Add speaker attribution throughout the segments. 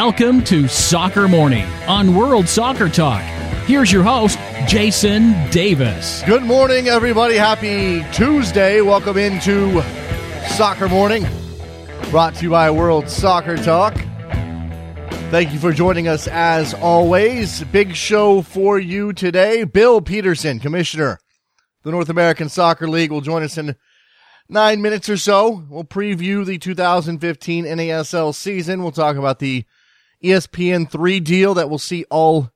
Speaker 1: Welcome to Soccer Morning on World Soccer Talk. Here's your host, Jason Davis.
Speaker 2: Good morning, everybody. Happy Tuesday. Welcome into Soccer Morning, brought to you by World Soccer Talk. Thank you for joining us as always. Big show for you today. Bill Peterson, Commissioner the North American Soccer League, will join us in nine minutes or so. We'll preview the 2015 NASL season. We'll talk about the ESPN 3 deal that will see all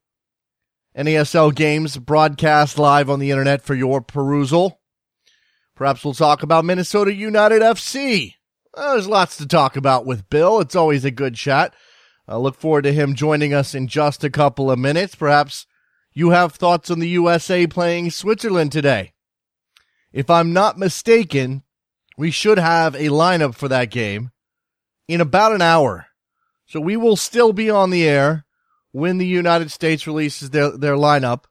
Speaker 2: NASL games broadcast live on the internet for your perusal. Perhaps we'll talk about Minnesota United FC. Well, there's lots to talk about with Bill. It's always a good chat. I look forward to him joining us in just a couple of minutes. Perhaps you have thoughts on the USA playing Switzerland today. If I'm not mistaken, we should have a lineup for that game in about an hour. So we will still be on the air when the United States releases their, their lineup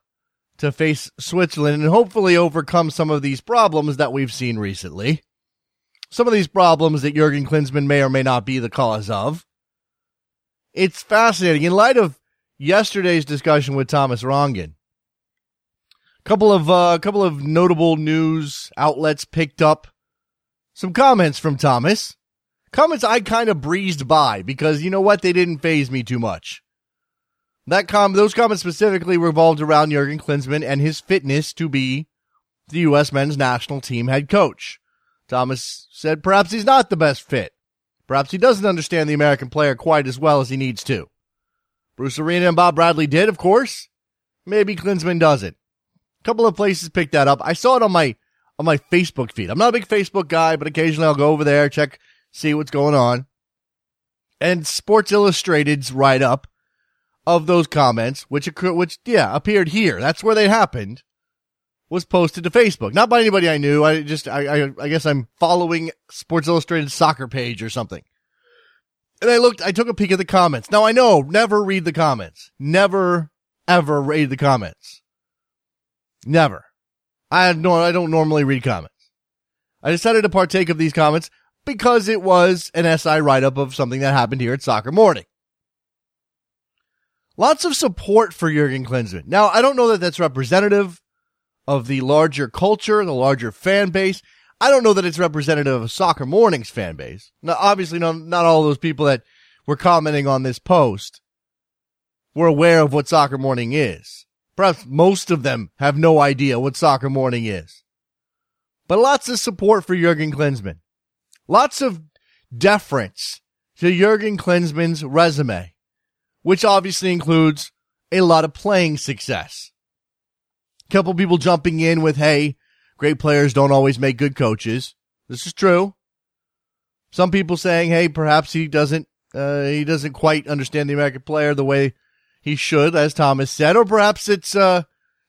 Speaker 2: to face Switzerland and hopefully overcome some of these problems that we've seen recently. Some of these problems that Jurgen Klinsmann may or may not be the cause of. It's fascinating. In light of yesterday's discussion with Thomas Rongen, a couple of uh, couple of notable news outlets picked up some comments from Thomas. Comments I kind of breezed by because you know what? They didn't faze me too much. That com- those comments specifically revolved around Jurgen Klinsmann and his fitness to be the U.S. men's national team head coach. Thomas said perhaps he's not the best fit. Perhaps he doesn't understand the American player quite as well as he needs to. Bruce Arena and Bob Bradley did, of course. Maybe Klinsmann doesn't. A couple of places picked that up. I saw it on my on my Facebook feed. I'm not a big Facebook guy, but occasionally I'll go over there, check, see what's going on. And Sports Illustrated's write up of those comments, which which yeah appeared here. That's where they happened. Was posted to Facebook, not by anybody I knew. I just I I, I guess I'm following Sports Illustrated soccer page or something. And I looked, I took a peek at the comments. Now I know, never read the comments. Never, ever read the comments. Never. I have no, I don't normally read comments. I decided to partake of these comments because it was an SI write up of something that happened here at Soccer Morning. Lots of support for Jurgen Klinsmann. Now, I don't know that that's representative of the larger culture, the larger fan base. I don't know that it's representative of Soccer Morning's fan base. Now, obviously, not, not all those people that were commenting on this post were aware of what Soccer Morning is. Perhaps most of them have no idea what Soccer Morning is. But lots of support for Jurgen Klinsmann. Lots of deference to Jurgen Klinsmann's resume, which obviously includes a lot of playing success. A couple people jumping in with, hey, great players don't always make good coaches. This is true. Some people saying, hey, perhaps he doesn't, uh, he doesn't quite understand the American player the way he should, as Thomas said, or perhaps it's, uh,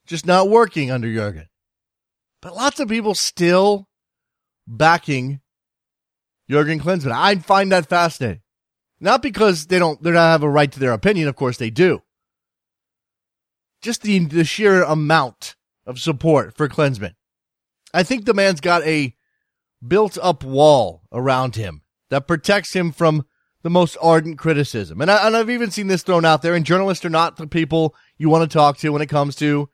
Speaker 2: just not working under Jurgen. But lots of people still backing Jurgen Klinsmann. I find that fascinating. Not because they don't, they don't have a right to their opinion. Of course they do. Just the, the sheer amount of support for Klinsmann. I think the man's got a built up wall around him that protects him from the most ardent criticism. And, I, I've even seen this thrown out there and journalists are not the people you want to talk to when it comes to,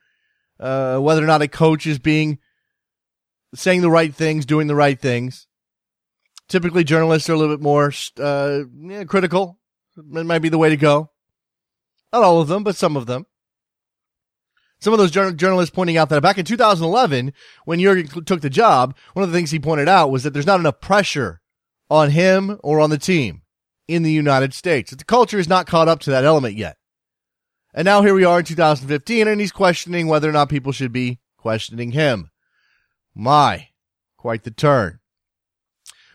Speaker 2: uh, whether or not a coach is being, saying the right things, doing the right things. Typically journalists are a little bit more, uh, yeah, critical. It might be the way to go. Not all of them, but some of them. Some of those journalists pointing out that back in 2011, when Jurgen took the job, one of the things he pointed out was that there's not enough pressure on him or on the team in the United States. The culture is not caught up to that element yet. And now here we are in 2015 and he's questioning whether or not people should be questioning him. My, quite the turn.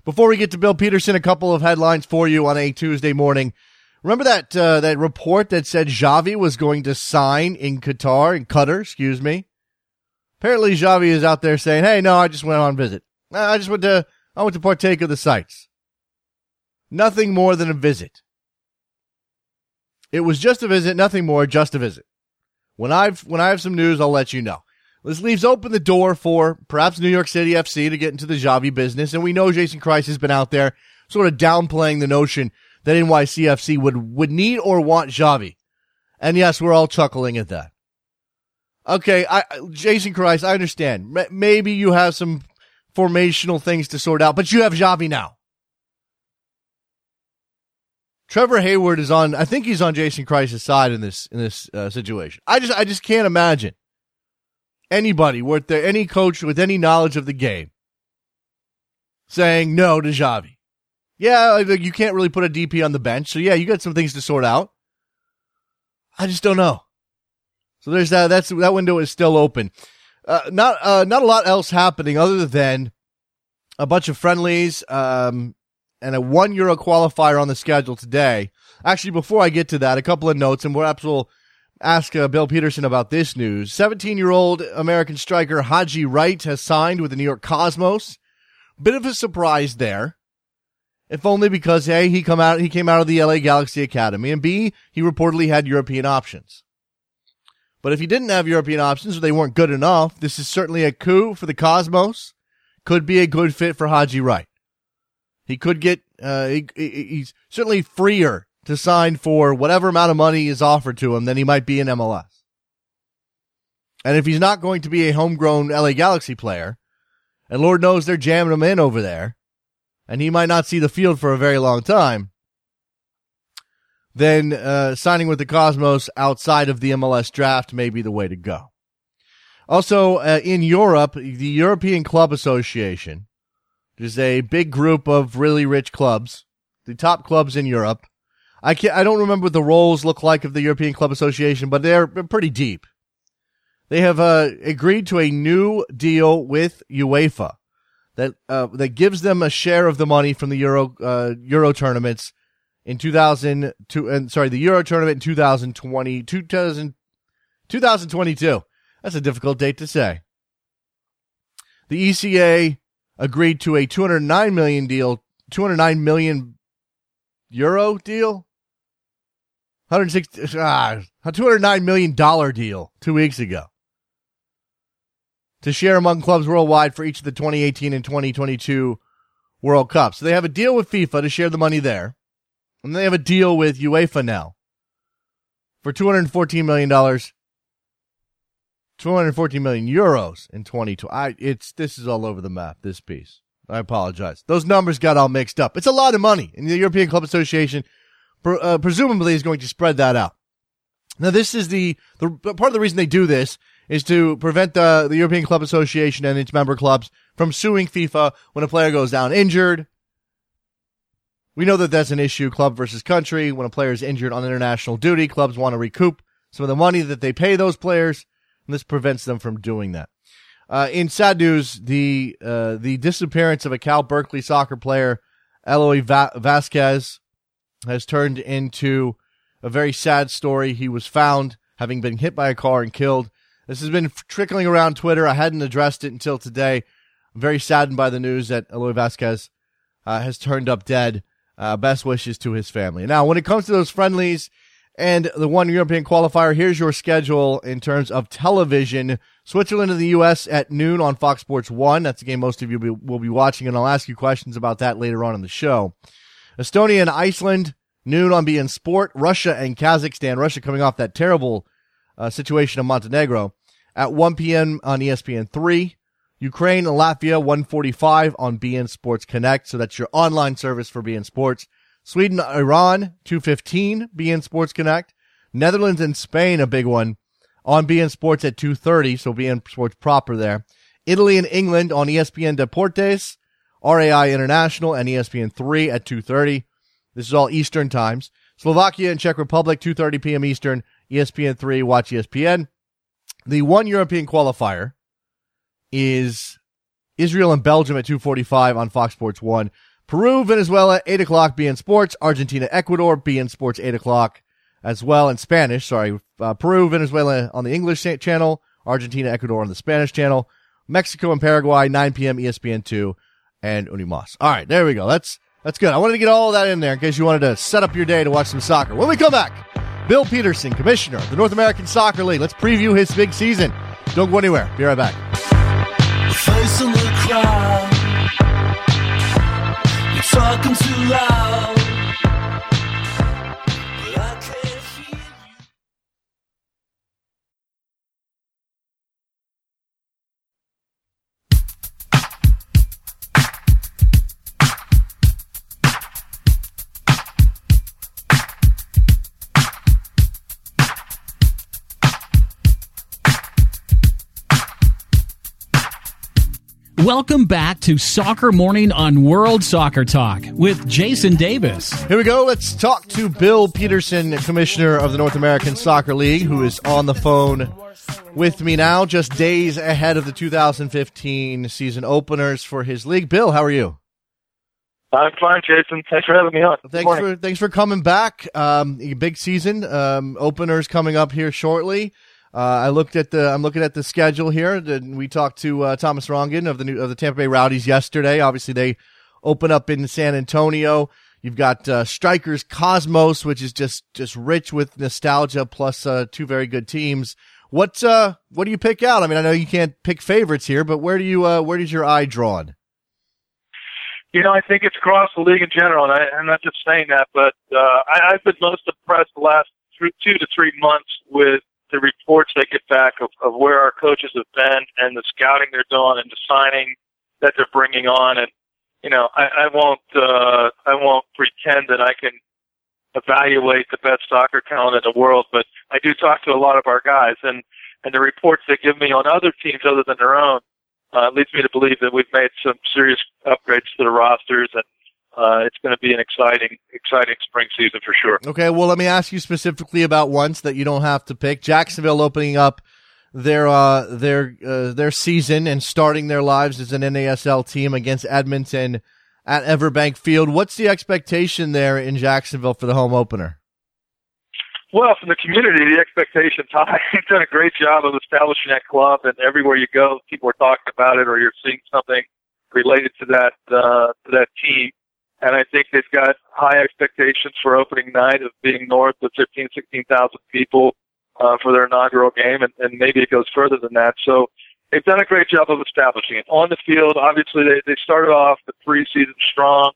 Speaker 2: Before we get to Bill Peterson, a couple of headlines for you on a Tuesday morning. Remember that uh, that report that said Xavi was going to sign in Qatar, in Qatar, excuse me. Apparently, Xavi is out there saying, "Hey, no, I just went on visit. I just went to I went to partake of the sights. Nothing more than a visit. It was just a visit, nothing more, just a visit. When I've when I have some news, I'll let you know. This leaves open the door for perhaps New York City FC to get into the Xavi business, and we know Jason Kreis has been out there sort of downplaying the notion that NYCFC would, would need or want Xavi. And yes, we're all chuckling at that. Okay, I, Jason Kreis, I understand. M- maybe you have some formational things to sort out, but you have Xavi now. Trevor Hayward is on. I think he's on Jason Kreis's side in this in this uh, situation. I just I just can't imagine anybody worth there, any coach with any knowledge of the game, saying no to Xavi. Yeah, you can't really put a DP on the bench, so yeah, you got some things to sort out. I just don't know. So there's that. That's that window is still open. Uh, not uh, not a lot else happening other than a bunch of friendlies um, and a one euro qualifier on the schedule today. Actually, before I get to that, a couple of notes, and perhaps we'll ask uh, Bill Peterson about this news. 17 year old American striker Haji Wright has signed with the New York Cosmos. Bit of a surprise there. If only because A, he come out he came out of the LA Galaxy Academy, and B, he reportedly had European options. But if he didn't have European options or they weren't good enough, this is certainly a coup for the Cosmos. Could be a good fit for Haji Wright. He could get uh, he, he's certainly freer to sign for whatever amount of money is offered to him than he might be in MLS. And if he's not going to be a homegrown LA Galaxy player, and Lord knows they're jamming him in over there, and he might not see the field for a very long time, then uh, signing with the Cosmos outside of the MLS draft may be the way to go. Also, uh, in Europe, the European Club Association, is a big group of really rich clubs, the top clubs in Europe, I can't, I don't remember what the rolls look like of the European Club Association, but they're pretty deep. They have uh, agreed to a new deal with UEFA that uh, that gives them a share of the money from the Euro uh, Euro tournaments in 2002 and sorry the Euro tournament in 2020 2000, 2022. That's a difficult date to say. The ECA agreed to a 209 million deal, 209 million euro deal 160 ah, a 209 million dollar deal 2 weeks ago to share among clubs worldwide for each of the 2018 and 2022 World Cups. So they have a deal with FIFA to share the money there. And they have a deal with UEFA now for $214 million 214 million euros in 2020. I it's this is all over the map this piece. I apologize. Those numbers got all mixed up. It's a lot of money, and the European Club Association uh, presumably is going to spread that out. Now, this is the, the part of the reason they do this is to prevent the, the European Club Association and its member clubs from suing FIFA when a player goes down injured. We know that that's an issue, club versus country. When a player is injured on international duty, clubs want to recoup some of the money that they pay those players, and this prevents them from doing that. Uh, in sad news, the uh, the disappearance of a Cal Berkeley soccer player, Eloy Va- Vasquez, has turned into a very sad story. He was found having been hit by a car and killed. This has been trickling around Twitter. I hadn't addressed it until today. I'm very saddened by the news that Eloy Vasquez uh, has turned up dead. Uh, best wishes to his family. Now, when it comes to those friendlies and the one European qualifier, here's your schedule in terms of television. Switzerland and the U.S. at noon on Fox Sports 1. That's the game most of you will be watching, and I'll ask you questions about that later on in the show. Estonia and Iceland, noon on beIN Sport. Russia and Kazakhstan. Russia coming off that terrible uh, situation in Montenegro at 1 p.m. on ESPN 3. Ukraine and Latvia, 145 on beIN Sports Connect. So that's your online service for beIN Sports. Sweden, Iran, 215, beIN Sports Connect. Netherlands and Spain, a big one on beIN Sports at 230. So beIN Sports proper there. Italy and England on ESPN Deportes. RAI International and ESPN3 at 2:30. This is all Eastern times. Slovakia and Czech Republic 2:30 p.m. Eastern, ESPN3, watch ESPN. The one European qualifier is Israel and Belgium at 2:45 on Fox Sports 1. Peru, Venezuela, 8 o'clock, beIN Sports. Argentina, Ecuador, beIN Sports, 8 o'clock as well in Spanish. Sorry, uh, Peru, Venezuela on the English channel, Argentina, Ecuador on the Spanish channel, Mexico and Paraguay, 9 p.m. ESPN2, and UniMás. All right, there we go. That's that's good. I wanted to get all that in there in case you wanted to set up your day to watch some soccer. When we come back, Bill Peterson, commissioner of the North American Soccer League. Let's preview his big season. Don't go anywhere. Be right back. The crowd, you're talking too loud.
Speaker 1: Welcome back to Soccer Morning on World Soccer Talk with Jason Davis.
Speaker 2: Here we go. Let's talk to Bill Peterson, Commissioner of the North American Soccer League, who is on the phone with me now, just days ahead of the 2015 season openers for his league. Bill, how are you?
Speaker 3: I'm fine, Jason. Thanks for having me on.
Speaker 2: Thanks for thanks for coming back. Um, big season um, openers coming up here shortly. Uh, I looked at the. I'm looking at the schedule here. We talked to uh, Thomas Rongen of the new, of the Tampa Bay Rowdies yesterday. Obviously, they open up in San Antonio. You've got uh, Strikers Cosmos, which is just just rich with nostalgia, plus uh, two very good teams. What uh, what do you pick out? I mean, I know you can't pick favorites here, but where do you uh, where does your eye drawn?
Speaker 3: You know, I think it's across the league in general, and I, am not just saying that, but I, I've been most impressed the last two to three months with the reports they get back of, of where our coaches have been and the scouting they're doing and the signing that they're bringing on. And you know, I, I won't uh, I won't pretend that I can evaluate the best soccer talent in the world, but I do talk to a lot of our guys, and and the reports they give me on other teams other than their own uh, leads me to believe that we've made some serious upgrades to the rosters and uh, it's going to be an exciting, exciting spring season for sure.
Speaker 2: Okay, well, let me ask you specifically about once that you don't have to pick. Jacksonville opening up their uh, their uh, their season and starting their lives as an NASL team against Edmonton at EverBank Field. What's the expectation there in Jacksonville for the home opener?
Speaker 3: Well, from the community, the expectation's high. You've done a great job of establishing that club, and everywhere you go, people are talking about it, or you're seeing something related to that uh, to that team. And I think they've got high expectations for opening night of being north of 15, 16,000 people uh, for their inaugural game, and, and maybe it goes further than that. So they've done a great job of establishing it. On the field, obviously, they, they started off the preseason strong.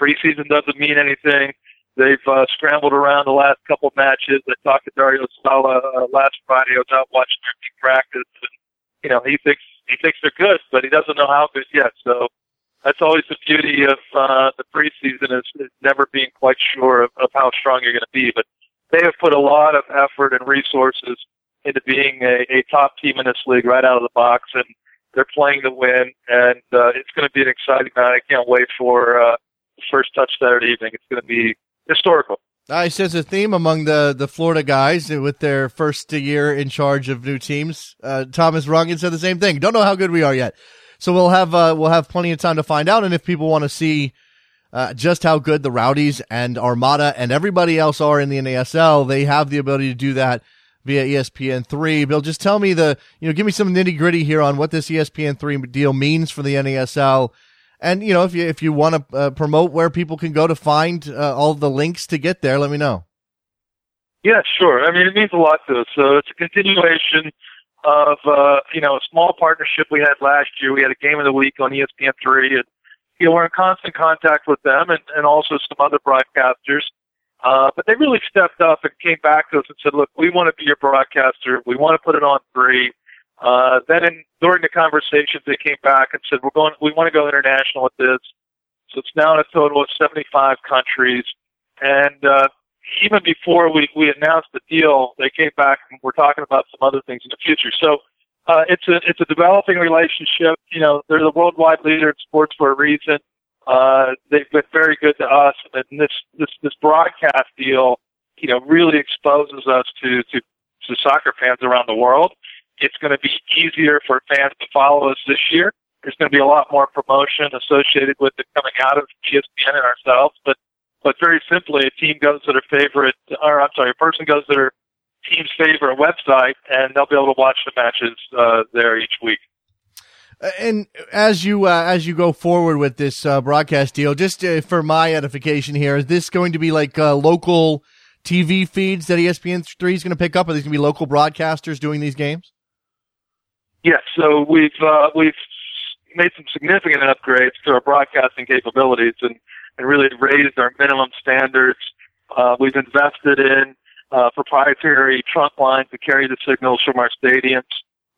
Speaker 3: Preseason doesn't mean anything. They've uh, scrambled around the last couple matches. I talked to Dario Sala uh, last Friday. I was out watching their team practice, and you know he thinks he thinks they're good, but he doesn't know how good yet. So that's always the beauty of uh, the preseason is, is never being quite sure of, of how strong you're going to be. But they have put a lot of effort and resources into being a, a top team in this league right out of the box, and they're playing to win. And uh, it's going to be an exciting night. I can't wait for uh, the first touch Saturday evening. It's going to be historical.
Speaker 2: I sense a theme among the, the Florida guys with their first year in charge of new teams. Uh, Thomas Rongen said the same thing. Don't know how good we are yet. So we'll have uh, we'll have plenty of time to find out. And if people want to see uh, just how good the Rowdies and Armada and everybody else are in the NASL, they have the ability to do that via ESPN three. Bill, just tell me the you know give me some nitty gritty here on what this ESPN three deal means for the NASL. And you know if you if you want to uh, promote where people can go to find uh, all the links to get there, let me know.
Speaker 3: Yeah, sure. I mean, it means a lot to us. So it's a continuation of uh, you know a small partnership we had last year. We had a game of the week on ESPN three, and you know we're in constant contact with them and, and also some other broadcasters. Uh, but they really stepped up and came back to us and said, "Look, we want to be your broadcaster. We want to put it on three. Uh, then in, during the conversations, they came back and said, "We're going. We want to go international with this." So it's now in a total of 75 countries, and uh, even before we, we announced the deal, they came back and we're talking about some other things in the future. So uh, it's a it's a developing relationship. You know, they're the worldwide leader in sports for a reason. Uh, they've been very good to us, and this this this broadcast deal, you know, really exposes us to to to soccer fans around the world. It's going to be easier for fans to follow us this year. There's going to be a lot more promotion associated with it coming out of ESPN and ourselves, but but very simply, a team goes to their favorite, or I'm sorry, a person goes to their team's favorite website, and they'll be able to watch the matches uh, there each week.
Speaker 2: Uh, and as you uh, as you go forward with this uh, broadcast deal, just uh, for my edification here, is this going to be like uh, local TV feeds that ESPN three is going to pick up? Are these going to be local broadcasters doing these games?
Speaker 3: Yes. So we've we've made some significant upgrades to our broadcasting capabilities, and and really raised our minimum standards. Uh, we've invested in uh, proprietary trunk lines to carry the signals from our stadiums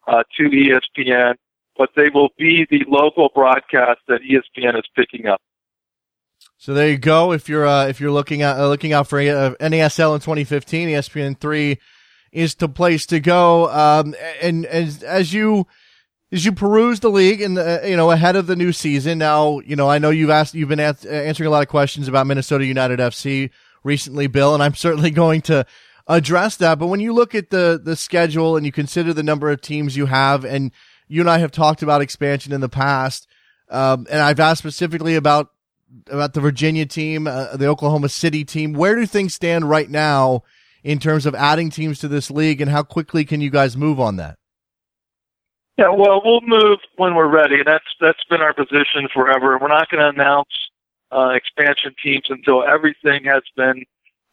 Speaker 3: uh, to ESPN, but they will be the local broadcast that ESPN is picking up.
Speaker 2: So there you go. If you're uh, if you're looking at uh, looking out for uh, NASL in 2015, ESPN three is the place to go. Um, and, and as you as you peruse the league and you know ahead of the new season. Now, you know I know you've asked, you've been answering a lot of questions about Minnesota United FC recently, Bill, and I'm certainly going to address that. But when you look at the the schedule and you consider the number of teams you have, and you and I have talked about expansion in the past, um, and I've asked specifically about about the Virginia team, uh, the Oklahoma City team. Where do things stand right now in terms of adding teams to this league, and how quickly can you guys move on that?
Speaker 3: Yeah, well, we'll move when we're ready. That's that's been our position forever. We're not going to announce uh, expansion teams until everything has been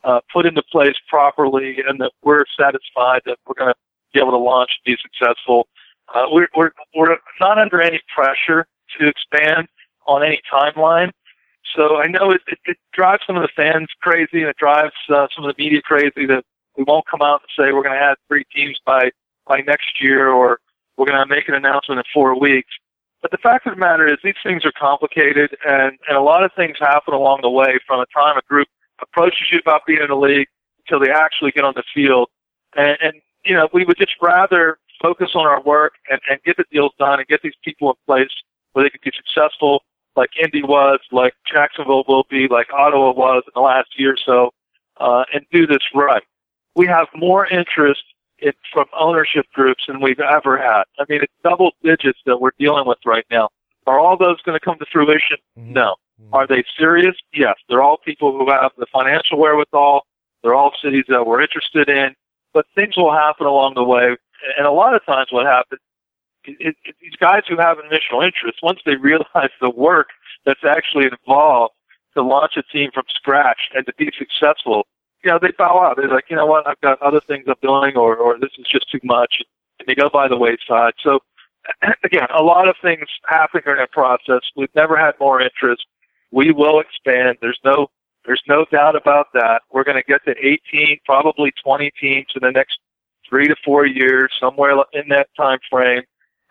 Speaker 3: uh, put into place properly and that we're satisfied that we're going to be able to launch and be successful. Uh, we're, we're, we're not under any pressure to expand on any timeline. So I know it, it, it drives some of the fans crazy and it drives uh, some of the media crazy that we won't come out and say we're going to add three teams by, by next year or we're going to make an announcement in four weeks. But the fact of the matter is these things are complicated and, and a lot of things happen along the way from the time a group approaches you about being in the league until they actually get on the field. And, and you know, we would just rather focus on our work and, and get the deals done and get these people in place where they can be successful like Indy was, like Jacksonville will be, like Ottawa was in the last year or so, uh, and do this right. We have more interest in, from ownership groups than we've ever had. I mean, it's double digits that we're dealing with right now. Are all those going to come to fruition? Mm-hmm. No. Mm-hmm. Are they serious? Yes. They're all people who have the financial wherewithal. They're all cities that we're interested in. But things will happen along the way. And a lot of times what happens it, it, these guys who have initial interest, once they realize the work that's actually involved to launch a team from scratch and to be successful, you know, they bow out. They're like, you know what, I've got other things I'm doing, or, or this is just too much, and they go by the wayside. So, again, a lot of things happen in that process. We've never had more interest. We will expand. There's no, there's no doubt about that. We're going to get to 18, probably 20 teams in the next three to four years, somewhere in that time frame.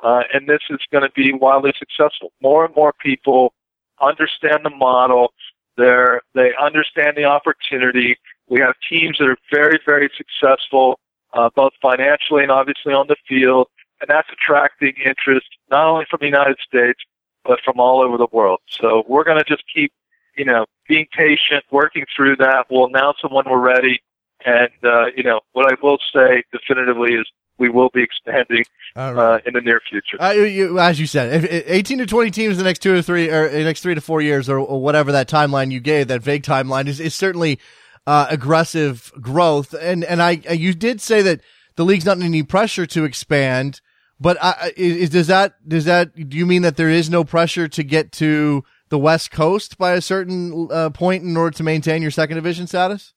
Speaker 3: Uh, and this is going to be wildly successful. More and more people understand the model. They're, they understand the opportunity. We have teams that are very, very successful, uh, both financially and obviously on the field. And that's attracting interest not only from the United States, but from all over the world. So we're going to just keep, you know, being patient, working through that. We'll announce them when we're ready. And, uh, you know, what I will say definitively is we will be expanding right. uh, in the near future.
Speaker 2: Uh, you, as you said, if, 18 to 20 teams in the next two or three, or next three to four years, or, or, whatever that timeline you gave, that vague timeline is, is certainly uh, aggressive growth. And and I you did say that the league's not under any pressure to expand, but I, is, does that does that do you mean that there is no pressure to get to the West Coast by a certain uh, point in order to maintain your second division status?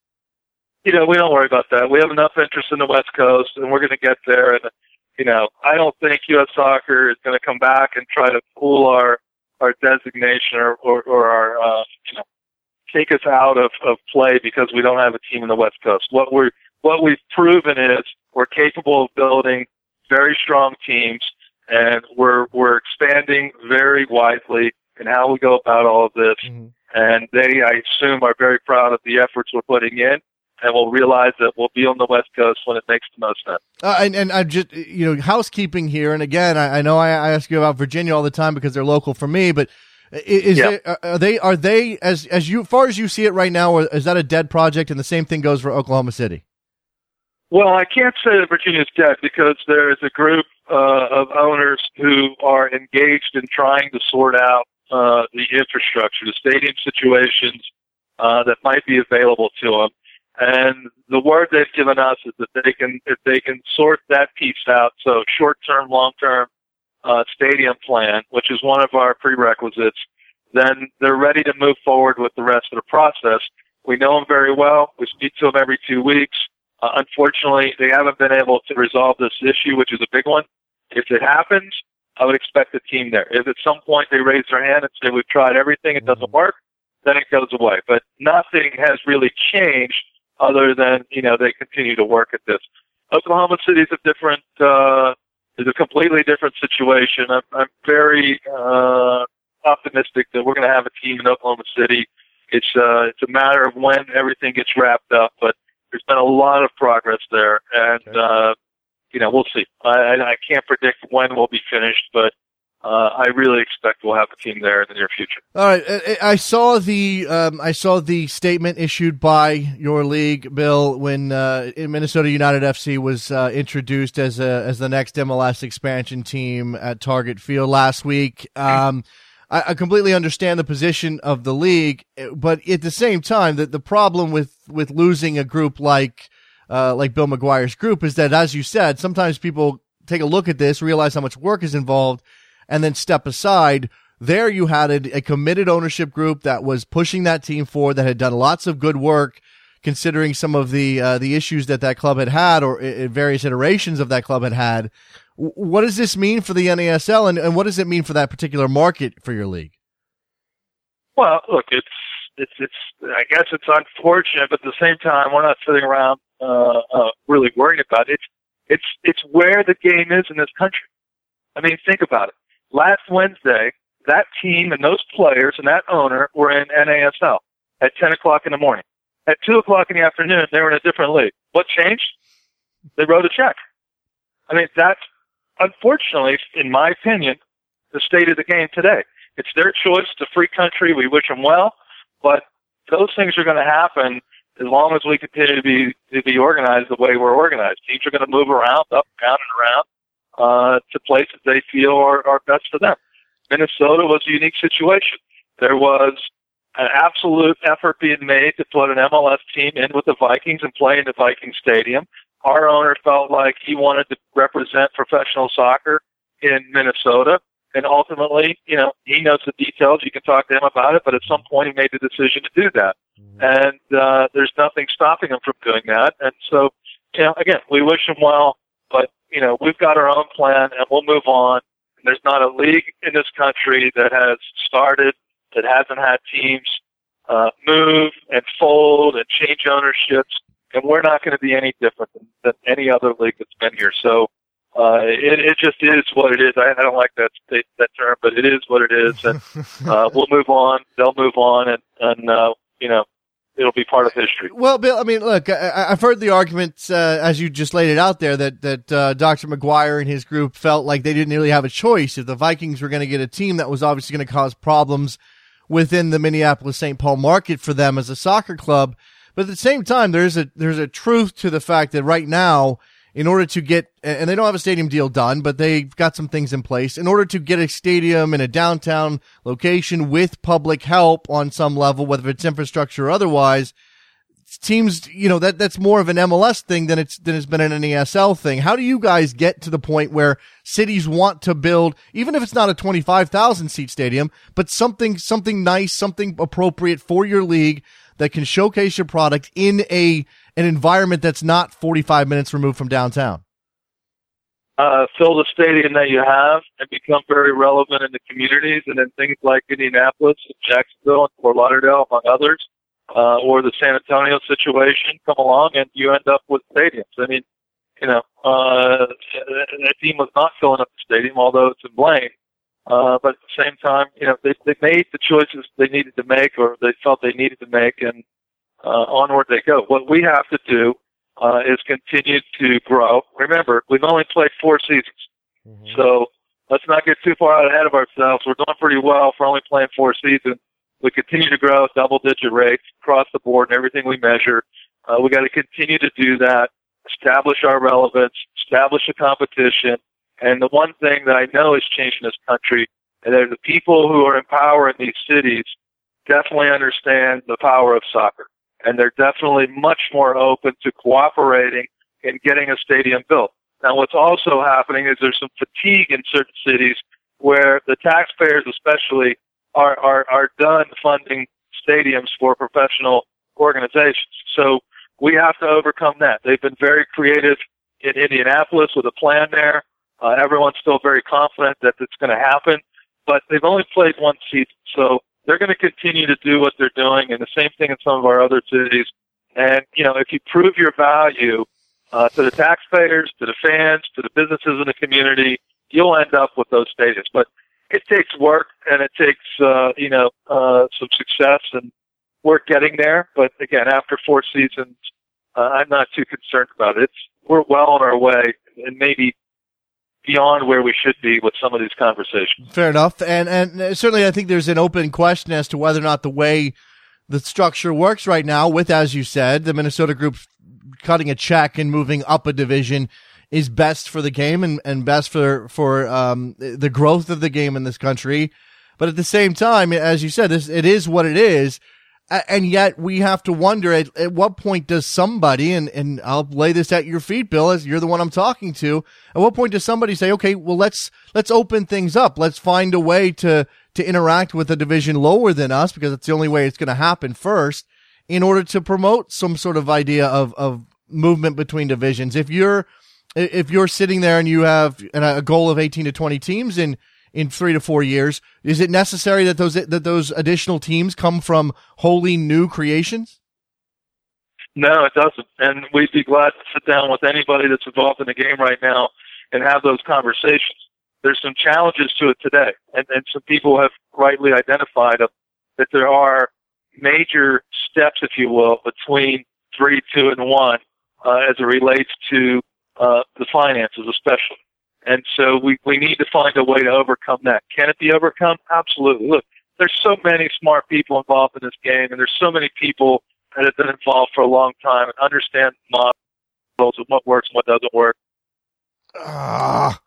Speaker 3: you know, we don't worry about that. We have enough interest in the West Coast, and we're going to get there. And you know, I don't think U.S. Soccer is going to come back and try to pull our our designation or or, or our uh, you know take us out of of play because we don't have a team in the West Coast. What we're what we've proven is we're capable of building very strong teams, and we're we're expanding very widely in how we go about all of this. Mm-hmm. And they, I assume, are very proud of the efforts we're putting in and we'll realize that we'll be on the West Coast when it makes the most sense.
Speaker 2: Uh, and, and I'm just, you know, housekeeping here. And again, I, I know I, I, ask you about Virginia all the time because they're local for me, but is yeah. there, are they, are they, as, as you, far as you see it right now, is that a dead project? And the same thing goes for Oklahoma City?
Speaker 3: Well, I can't say that Virginia is dead because there is a group uh, of owners who are engaged in trying to sort out uh, the infrastructure, the stadium situations uh, that might be available to them. And the word they've given us is that they can, if they can sort that piece out, so short-term, long-term uh, stadium plan, which is one of our prerequisites, then they're ready to move forward with the rest of the process. We know them very well. We speak to them every two weeks. Uh, unfortunately, they haven't been able to resolve this issue, which is a big one. If it happens, I would expect the team there. If at some point they raise their hand and say, we've tried everything, it doesn't work, then it goes away. But nothing has really changed other than you know they continue to work at this. Oklahoma City is a different, uh, is a completely different situation. I'm, I'm very uh, optimistic that we're going to have a team in Oklahoma City. It's uh, it's a matter of when everything gets wrapped up, but there's been a lot of progress there, and okay. uh, you know, we'll see. I, I can't predict when we'll be finished, but uh, I really expect we'll have a team there in the near future.
Speaker 2: All right, I saw the um, I saw the statement issued by your league, Bill, when uh, Minnesota United FC was uh, introduced as a as the next MLS expansion team at Target Field last week. Um, I, I, completely understand the position of the league, but at the same time, that the problem with with losing a group like uh, like Bill McGuire's group is that, as you said, sometimes people take a look at this, realize how much work is involved and then step aside. There you had a, a committed ownership group that was pushing that team forward, that had done lots of good work, considering some of the uh, the issues that that club had had, or uh, various iterations of that club had had. what does this mean for the NASL, and, and what does it mean for that particular market for your league?
Speaker 3: Well, look, it's it's it's. I guess it's unfortunate, but at the same time, we're not sitting around uh, uh, really worried about it. It's it's where the game is in this country. I mean, think about it last Wednesday, that team and those players and that owner were in NASL at 10 o'clock in the morning. At 2 o'clock in the afternoon, they were in a different league. What changed? They wrote a check. I mean, that's unfortunately, in my opinion, the state of the game today. It's their choice. It's a free country. We wish them well, but those things are going to happen as long as we continue to be to be organized the way we're organized. Teams are going to move around, up, down, and around uh, to places they feel are, are best for them. Minnesota was a unique situation. There was an absolute effort being made to put an MLS team in with the Vikings and play in the Viking Stadium. Our owner felt like he wanted to represent professional soccer in Minnesota. And ultimately, you know, he knows the details. You can talk to him about it, but at some point he made the decision to do that. Mm-hmm. And uh, there's nothing stopping him from doing that. And so, you know, again, we wish him well, but you know, we've got our own plan and we'll move on. There's not a league in this country that has started that hasn't had teams uh, move and fold and change ownerships, and we're not going to be any different than, than any other league that's been here. So uh, it, it just is what it is. I, I don't like that that term, but it is what it is, and uh, we'll move on. They'll move on, and and uh, you know it'll be part of history.
Speaker 2: Well, Bill, I mean, look, I, have heard the argument uh, as you just laid it out there that that uh, Dr. McGuire and his group felt like they didn't really have a choice if the Vikings were going to get a team that was obviously going to cause problems within the Minneapolis St. Paul market for them as a soccer club. But at the same time, there's a there's a truth to the fact that right now in order to get, and they don't have a stadium deal done, but they've got some things in place in order to get a stadium in a downtown location with public help on some level, whether it's infrastructure or otherwise. Teams, you know, that, that's more of an MLS thing than it's, than it's been an NASL thing. How do you guys get to the point where cities want to build, even if it's not a 25,000 seat stadium, but something, something nice, something appropriate for your league that can showcase your product in a an environment that's not 45 minutes removed from downtown?
Speaker 3: Uh, fill the stadium that you have and become very relevant in the communities, and then things like Indianapolis, and Jacksonville, and Fort Lauderdale, among others, uh, or the San Antonio situation come along, and you end up with stadiums. I mean, you know, uh, that team was not filling up the stadium, although it's in Blaine. Uh, but at the same time, you know, they, they made the choices they needed to make or they felt they needed to make and, uh, onward they go. What we have to do, uh, is continue to grow. Remember, we've only played four seasons. Mm-hmm. So let's not get too far out ahead of ourselves. We're doing pretty well for only playing four seasons. We continue to grow at double digit rates across the board and everything we measure. Uh, we got to continue to do that, establish our relevance, establish a competition, and the one thing that I know is changing this country and that the people who are in power in these cities definitely understand the power of soccer. And they're definitely much more open to cooperating in getting a stadium built. Now what's also happening is there's some fatigue in certain cities where the taxpayers especially are, are, are done funding stadiums for professional organizations. So we have to overcome that. They've been very creative in Indianapolis with a plan there. Uh, everyone's still very confident that it's going to happen, but they've only played one season, so they're going to continue to do what they're doing, and the same thing in some of our other cities. And you know, if you prove your value uh, to the taxpayers, to the fans, to the businesses in the community, you'll end up with those stadiums. But it takes work, and it takes uh, you know uh, some success, and we're getting there. But again, after four seasons, uh, I'm not too concerned about it. It's we're well on our way, and maybe beyond where we should be with some of these conversations.
Speaker 2: Fair enough, and and certainly I think there's an open question as to whether or not the way the structure works right now, with as you said, the Minnesota group cutting a check and moving up a division is best for the game and, and best for for um, the growth of the game in this country. But at the same time, as you said, this it is what it is. And yet we have to wonder at, at what point does somebody, and, and I'll lay this at your feet, Bill, as you're the one I'm talking to. At what point does somebody say, okay, well, let's, let's open things up. Let's find a way to, to interact with a division lower than us because it's the only way it's going to happen first in order to promote some sort of idea of, of movement between divisions. If you're, if you're sitting there and you have a goal of 18 to 20 teams in in three to four years, is it necessary that those that those additional teams come from wholly new creations?
Speaker 3: No, it doesn't. And we'd be glad to sit down with anybody that's involved in the game right now and have those conversations. There's some challenges to it today, and, and some people have rightly identified that there are major steps, if you will, between three, two, and one uh, as it relates to uh, the finances, especially. And so we, we need to find a way to overcome that. Can it be overcome? Absolutely. Look, there's so many smart people involved in this game, and there's so many people that have been involved for a long time and understand models and what works and what doesn't work.
Speaker 2: Ah.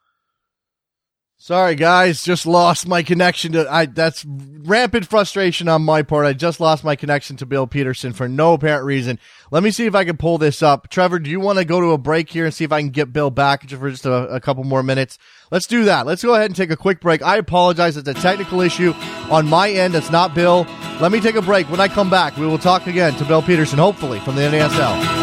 Speaker 2: Sorry, guys, just lost my connection to. I that's rampant frustration on my part. I just lost my connection to Bill Peterson for no apparent reason. Let me see if I can pull this up. Trevor, do you want to go to a break here and see if I can get Bill back for just a, a couple more minutes? Let's do that. Let's go ahead and take a quick break. I apologize. It's a technical issue on my end. It's not Bill. Let me take a break. When I come back, we will talk again to Bill Peterson, hopefully from the NASL.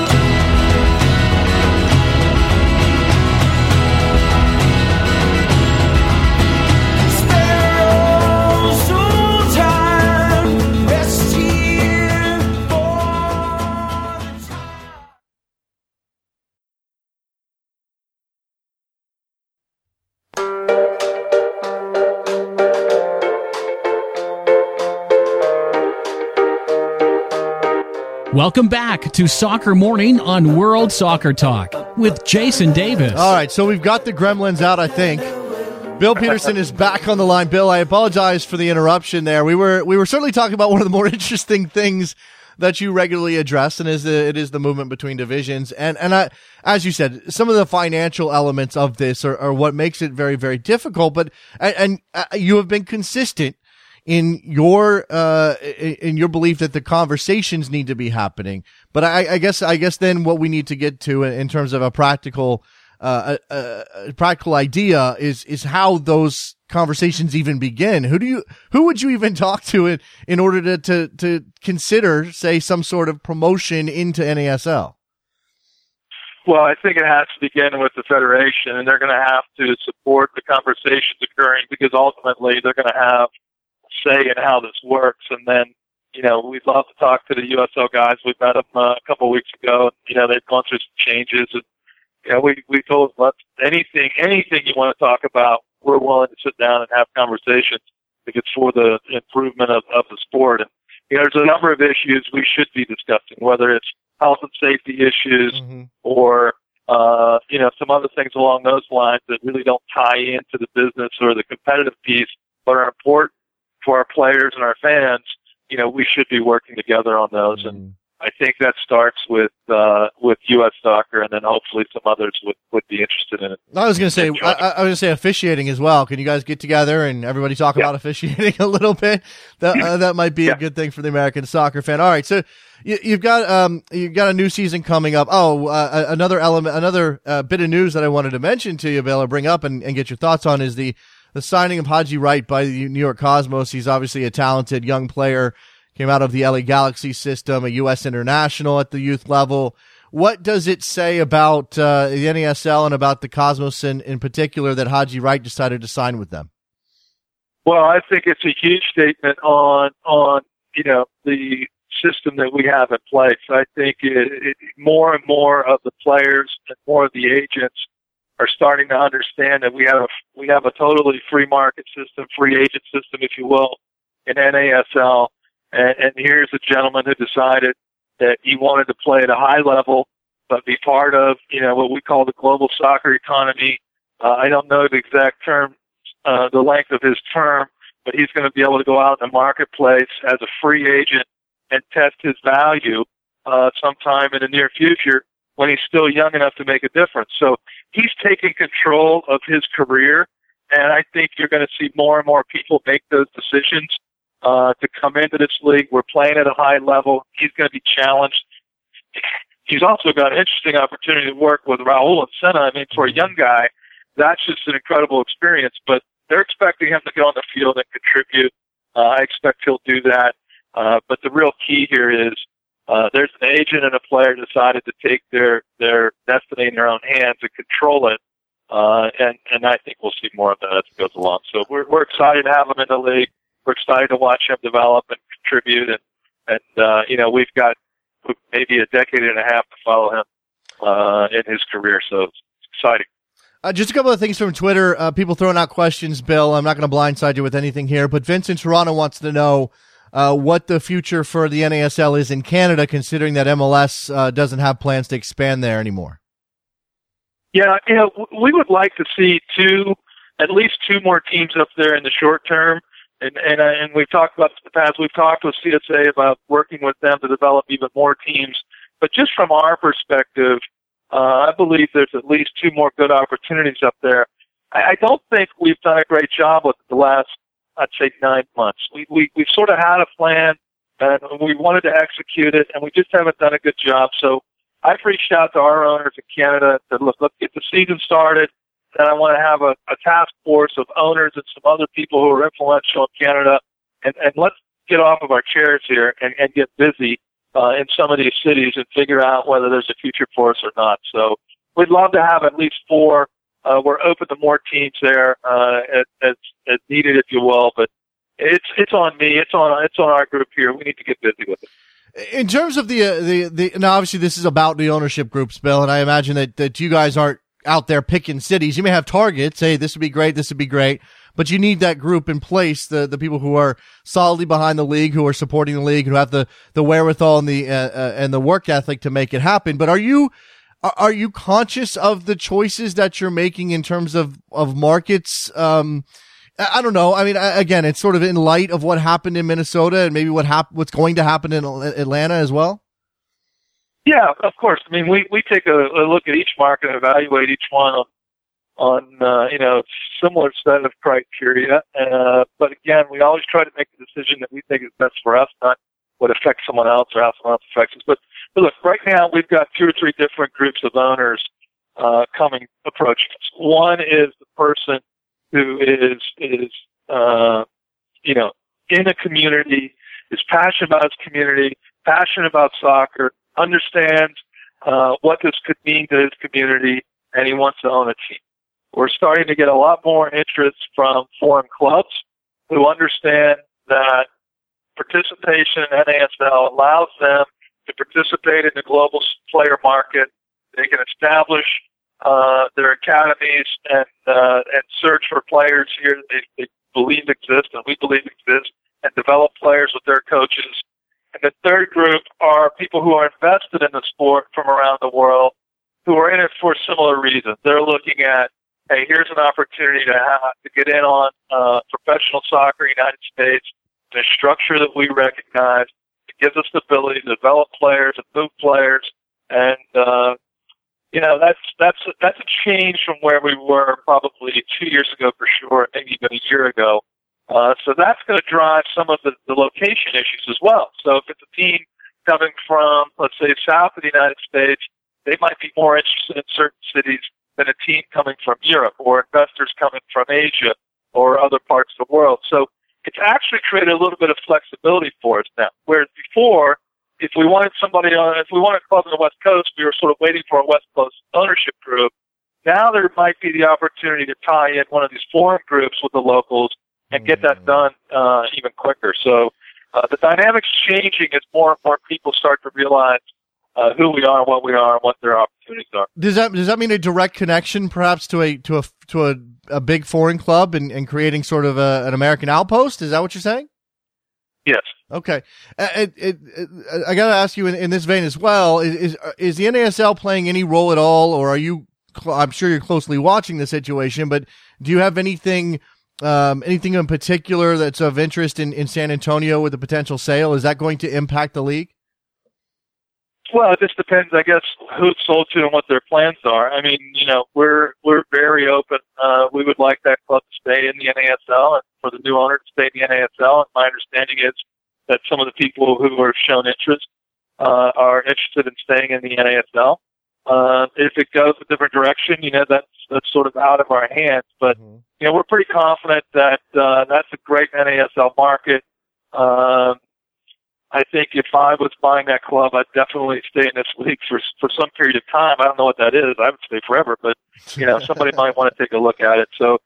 Speaker 1: Welcome back to Soccer Morning on World Soccer Talk with Jason Davis.
Speaker 2: All right, so we've got the gremlins out, I think. Bill Peterson is back on the line. Bill, I apologize for the interruption there. We were we were certainly talking about one of the more interesting things that you regularly address, and is the, it is the movement between divisions. And and I, as you said, some of the financial elements of this are, are what makes it very very difficult. But and, and uh, you have been consistent in your uh, in your belief that the conversations need to be happening. But I, I guess I guess then what we need to get to in terms of a practical uh, a, a, practical idea is is how those conversations even begin. Who do you who would you even talk to in in order to to to consider say some sort of promotion into NASL?
Speaker 3: Well, I think it has to begin with the federation, and they're going to have to support the conversations occurring because ultimately they're going to have say in how this works. And then, you know, we'd love to talk to the USL guys. We met them uh, a couple of weeks ago. You know, they've gone through some changes. And, you know, we, we told them, let's, anything, anything you want to talk about, we're willing to sit down and have conversations because it's for the improvement of, of the sport. And, you know, there's a number of issues we should be discussing, whether it's health and safety issues mm-hmm. or, uh, you know, some other things along those lines that really don't tie into the business or the competitive piece, but are important for our players and our fans, you know, we should be working together on those. Mm-hmm. And I think that starts with uh, with U.S. soccer, and then hopefully some others would, would be interested in it.
Speaker 2: I was going to say, I, I, was going to say officiating as well. Can you guys get together and everybody talk yeah. about officiating a little bit? That uh, that might be yeah. a good thing for the American soccer fan. All right, so you, have got um you've got a new season coming up. Oh, uh, another element, another uh, bit of news that I wanted to mention to you, Bill, or bring up and, and get your thoughts on is the the signing of Haji Wright by the New York Cosmos. He's obviously a talented young player, came out of the LA Galaxy system, a U.S. international at the youth level. What does it say about uh, the NASL and about the Cosmos in, in particular that Haji Wright decided to sign with them?
Speaker 3: Well, I think it's a huge statement on on you know the system that we have in place. I think it, it, more and more of the players and more of the agents are starting to understand that we have a, we have a totally free market system, free agent system, if you will, in NASL. And, and here's a gentleman who decided that he wanted to play at a high level but be part of, you know, what we call the global soccer economy. Uh, I don't know the exact term, uh, the length of his term, but he's going to be able to go out in the marketplace as a free agent and test his value uh, sometime in the near future when he's still young enough to make a difference. So he's taking control of his career, and I think you're going to see more and more people make those decisions uh, to come into this league. We're playing at a high level. He's going to be challenged. He's also got an interesting opportunity to work with Raul and Senna. I mean, for a young guy, that's just an incredible experience. But they're expecting him to get on the field and contribute. Uh, I expect he'll do that. Uh, but the real key here is uh, there's an agent and a player decided to take their their destiny in their own hands and control it. Uh, and and I think we'll see more of that as it goes along. So we're we're excited to have him in the league. We're excited to watch him develop and contribute. And and uh, you know we've got maybe a decade and a half to follow him uh, in his career. So it's exciting.
Speaker 2: Uh, just a couple of things from Twitter. Uh, people throwing out questions, Bill. I'm not going to blindside you with anything here, but Vincent Toronto wants to know uh, what the future for the NASL is in Canada, considering that MLS uh, doesn't have plans to expand there anymore.
Speaker 3: Yeah, you know, we would like to see two, at least two more teams up there in the short term. And and uh, and we've talked about this in the past. We've talked with CSA about working with them to develop even more teams. But just from our perspective, uh, I believe there's at least two more good opportunities up there. I, I don't think we've done a great job with the last, I'd say, nine months. We, we, we've sort of had a plan and we wanted to execute it and we just haven't done a good job. So I've reached out to our owners in Canada and said, look, let's get the season started. And I want to have a, a task force of owners and some other people who are influential in Canada and, and let's get off of our chairs here and, and get busy uh, in some of these cities and figure out whether there's a future for us or not. So we'd love to have at least four. Uh, we're open to more teams there uh, as, as, needed, if you will. But it's it's on me. It's on it's on our group here. We need to get busy with it.
Speaker 2: In terms of the uh, the the now, obviously this is about the ownership groups, Bill, and I imagine that that you guys aren't out there picking cities. You may have targets. Hey, this would be great. This would be great but you need that group in place, the, the people who are solidly behind the league, who are supporting the league, who have the, the wherewithal and the, uh, uh, and the work ethic to make it happen. But are you, are you conscious of the choices that you're making in terms of, of markets? Um, I don't know. I mean, again, it's sort of in light of what happened in Minnesota and maybe what hap- what's going to happen in Atlanta as well.
Speaker 3: Yeah, of course. I mean, we, we take a, a look at each market and evaluate each one on on uh, you know similar set of criteria. Uh, but again, we always try to make the decision that we think is best for us, not what affects someone else or how someone else affects us. But, but look, right now we've got two or three different groups of owners uh, coming approaching us. One is the person who is is uh, you know in a community, is passionate about his community, passionate about soccer, understands uh, what this could mean to his community, and he wants to own a team. We're starting to get a lot more interest from foreign clubs who understand that participation in NASL allows them to participate in the global player market. They can establish uh, their academies and uh, and search for players here they, they believe exist and we believe exist, and develop players with their coaches. And the third group are people who are invested in the sport from around the world, who are in it for similar reasons. They're looking at hey, here's an opportunity to have, to get in on uh, professional soccer in the United States a structure that we recognize. Gives us the ability to develop players and move players, and uh, you know that's that's that's a change from where we were probably two years ago for sure, maybe even a year ago. Uh, so that's going to drive some of the, the location issues as well. So if it's a team coming from, let's say, south of the United States, they might be more interested in certain cities than a team coming from Europe or investors coming from Asia or other parts of the world. So it's actually created a little bit of flexibility for us now. Whereas before, if we wanted somebody on, if we wanted a club on the West Coast, we were sort of waiting for a West Coast ownership group. Now there might be the opportunity to tie in one of these foreign groups with the locals and get that mm. done uh, even quicker. So uh, the dynamics changing as more and more people start to realize uh, who we are, what we are, and what their opportunities are.
Speaker 2: Does that does that mean a direct connection, perhaps, to a to a to a, a big foreign club and, and creating sort of a, an American outpost? Is that what you're saying?
Speaker 3: Yes,
Speaker 2: Okay, uh, it, it, it, I got to ask you in, in, this vein as well: is, is, is the NASL playing any role at all, or are you? I'm sure you're closely watching the situation, but do you have anything, um, anything in particular that's of interest in, in San Antonio with the potential sale? Is that going to impact the league?
Speaker 3: Well, it just depends, I guess, who it's sold to and what their plans are. I mean, you know, we're we're very open. Uh, we would like that club to stay in the NASL and for the new owner to stay in the NASL. And my understanding is that some of the people who are shown interest uh, are interested in staying in the NASL. Uh, if it goes a different direction, you know, that's that's sort of out of our hands. But mm-hmm. you know, we're pretty confident that uh, that's a great NASL market. Um, I think if I was buying that club, I'd definitely stay in this league for for some period of time. I don't know what that is. I would stay forever, but you know, somebody might want to take a look at it. So,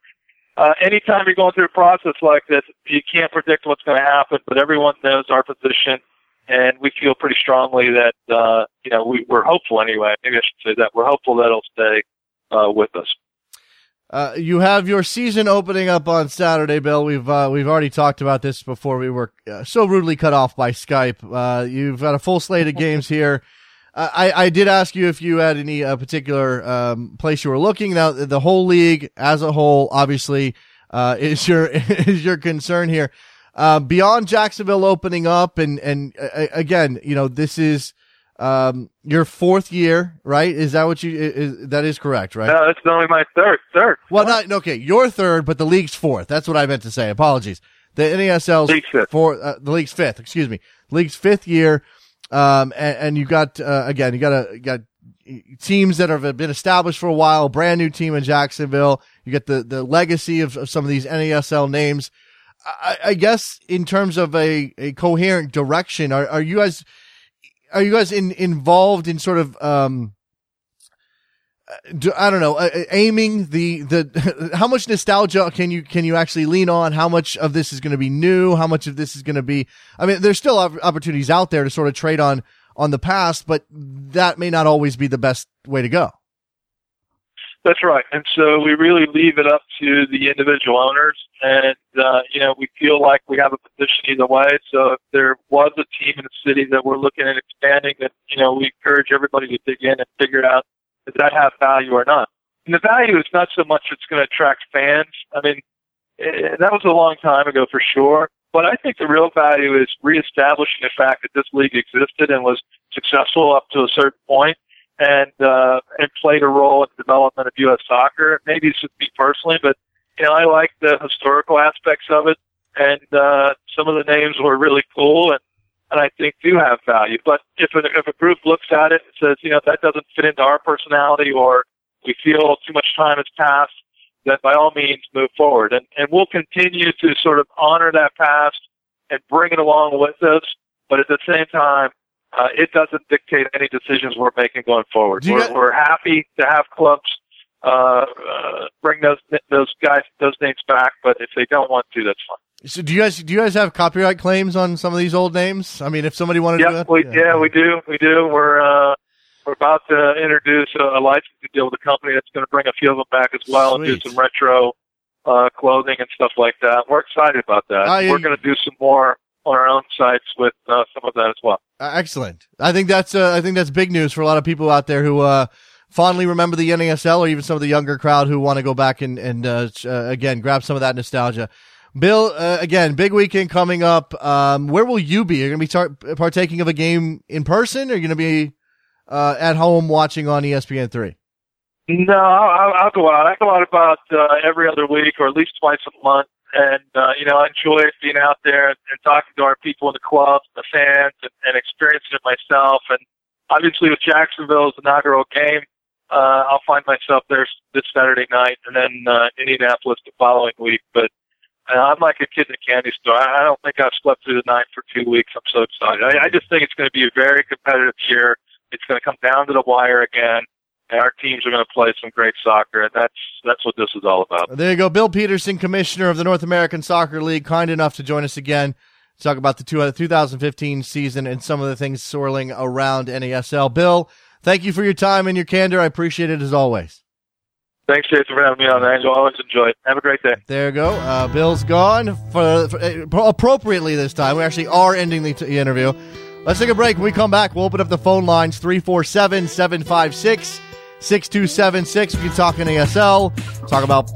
Speaker 3: uh, anytime you're going through a process like this, you can't predict what's going to happen. But everyone knows our position, and we feel pretty strongly that uh, you know we, we're hopeful anyway. Maybe I should say that we're hopeful that it'll stay uh, with us.
Speaker 2: Uh, you have your season opening up on Saturday, Bill. We've uh, we've already talked about this before. We were uh, so rudely cut off by Skype. Uh, you've got a full slate of games here. Uh, I I did ask you if you had any uh, particular um, place you were looking. Now the whole league as a whole, obviously, is your is your concern here. beyond Jacksonville opening up, and and again, you know, this is um, your fourth year, right? Is that what you? Is, that is correct, right?
Speaker 3: No, it's only my third. Third.
Speaker 2: Well, not okay. Your third, but the league's fourth. That's what I meant to say. Apologies. The NASL's
Speaker 3: league's fifth.
Speaker 2: For, uh, the league's fifth. Excuse me. League's fifth year. Um, and, and you got uh, again, you got a got teams that have been established for a while. Brand new team in Jacksonville. You get the the legacy of, of some of these NASL names. I, I guess in terms of a, a coherent direction, are, are you guys are you guys in, involved in sort of um I don't know, uh, uh, aiming the the how much nostalgia can you can you actually lean on? How much of this is going to be new? How much of this is going to be? I mean, there's still opportunities out there to sort of trade on on the past, but that may not always be the best way to go.
Speaker 3: That's right. And so we really leave it up to the individual owners. And, uh, you know, we feel like we have a position either way. So if there was a team in the city that we're looking at expanding, then, you know, we encourage everybody to dig in and figure out does that have value or not. And the value is not so much it's going to attract fans. I mean, eh, that was a long time ago for sure. But I think the real value is reestablishing the fact that this league existed and was successful up to a certain point and uh, and played a role in the development of U.S. soccer. Maybe it's just me personally, but you know I like the historical aspects of it, and uh, some of the names were really cool, and and I think do have value. But if a, if a group looks at it and says, you know, that doesn't fit into our personality, or we feel too much time has passed, then by all means move forward, and and we'll continue to sort of honor that past and bring it along with us. But at the same time, uh, it doesn't dictate any decisions we're making going forward. We're, get- we're happy to have clubs uh, uh, bring those those guys those names back, but if they don't want to, that's fine.
Speaker 2: So do you guys do you guys have copyright claims on some of these old names? I mean, if somebody wanted
Speaker 3: yep,
Speaker 2: to,
Speaker 3: we, yeah. yeah, we do, we do. We're uh, we're about to introduce a, a licensing deal with a company that's going to bring a few of them back as well Sweet. and do some retro uh, clothing and stuff like that. We're excited about that. I, we're going to do some more on our own sites with uh, some of that as well.
Speaker 2: Uh, excellent. I think that's uh, I think that's big news for a lot of people out there who uh, fondly remember the NASL, or even some of the younger crowd who want to go back and and uh, uh, again grab some of that nostalgia. Bill, again, big weekend coming up. Um, where will you be? Are you going to be tar- partaking of a game in person, or are you going to be at home watching on ESPN three?
Speaker 3: No, I'll, I'll go out. I go out about every other week, or at least twice a month and uh, you know I enjoy being out there and, talking to our people in the clubs, the fans, and, and experiencing it myself. And obviously, with Jacksonville's inaugural game, uh, I'll find myself there this Saturday night, and then uh, Indianapolis the following week. But uh, I'm like a kid in a candy store. I, I don't think I've slept through the night for two weeks. I'm so excited. I, I just think it's going to be a very competitive year. It's going to come down to the wire again and our teams are going to play some great soccer, and that's that's what this is all about.
Speaker 2: There you go, Bill Peterson, commissioner of the North American Soccer League, kind enough to join us again to talk about the 2015 season and some of the things swirling around NASL. Bill, thank you for your time and your candor. I appreciate it as always.
Speaker 3: Thanks, Jason, for having me on. I always enjoy it. Have a great day.
Speaker 2: There you go. Uh, Bill's gone for, for uh, appropriately this time. We actually are ending the, t- interview. Let's take a break. When we come back, we'll open up the phone lines 347 756 6276. We can talk NASL, talk about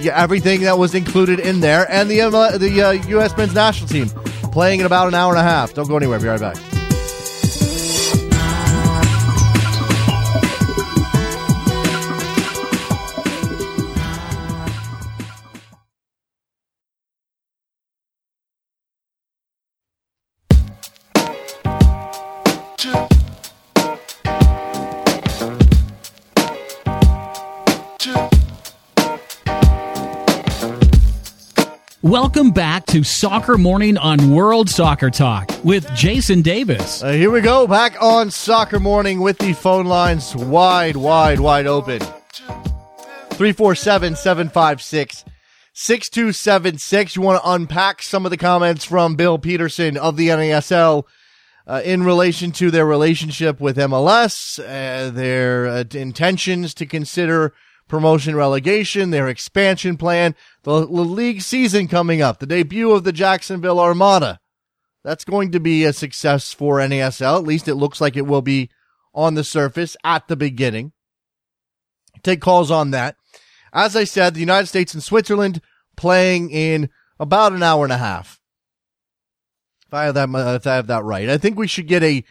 Speaker 2: yeah, everything that was included in there, and the, uh, the uh, U.S. men's national team playing in about an hour and a half. Don't go anywhere. Be right back.
Speaker 1: Welcome back to Soccer Morning on World Soccer Talk with Jason Davis.
Speaker 2: Uh, here we go, back on Soccer Morning with the phone lines wide, wide, wide open. 347 756 6276. You want to unpack some of the comments from Bill Peterson of the NASL uh, in relation to their relationship with MLS, uh, their uh, intentions to consider promotion relegation, their expansion plan, the, league season coming up, the debut of the Jacksonville Armada. That's going to be a success for NASL. At least it looks like it will be on the surface at the beginning. Take calls on that. As I said, the United States and Switzerland playing in about an hour and a half. If I have that, uh, if I have that right, I think we should get a,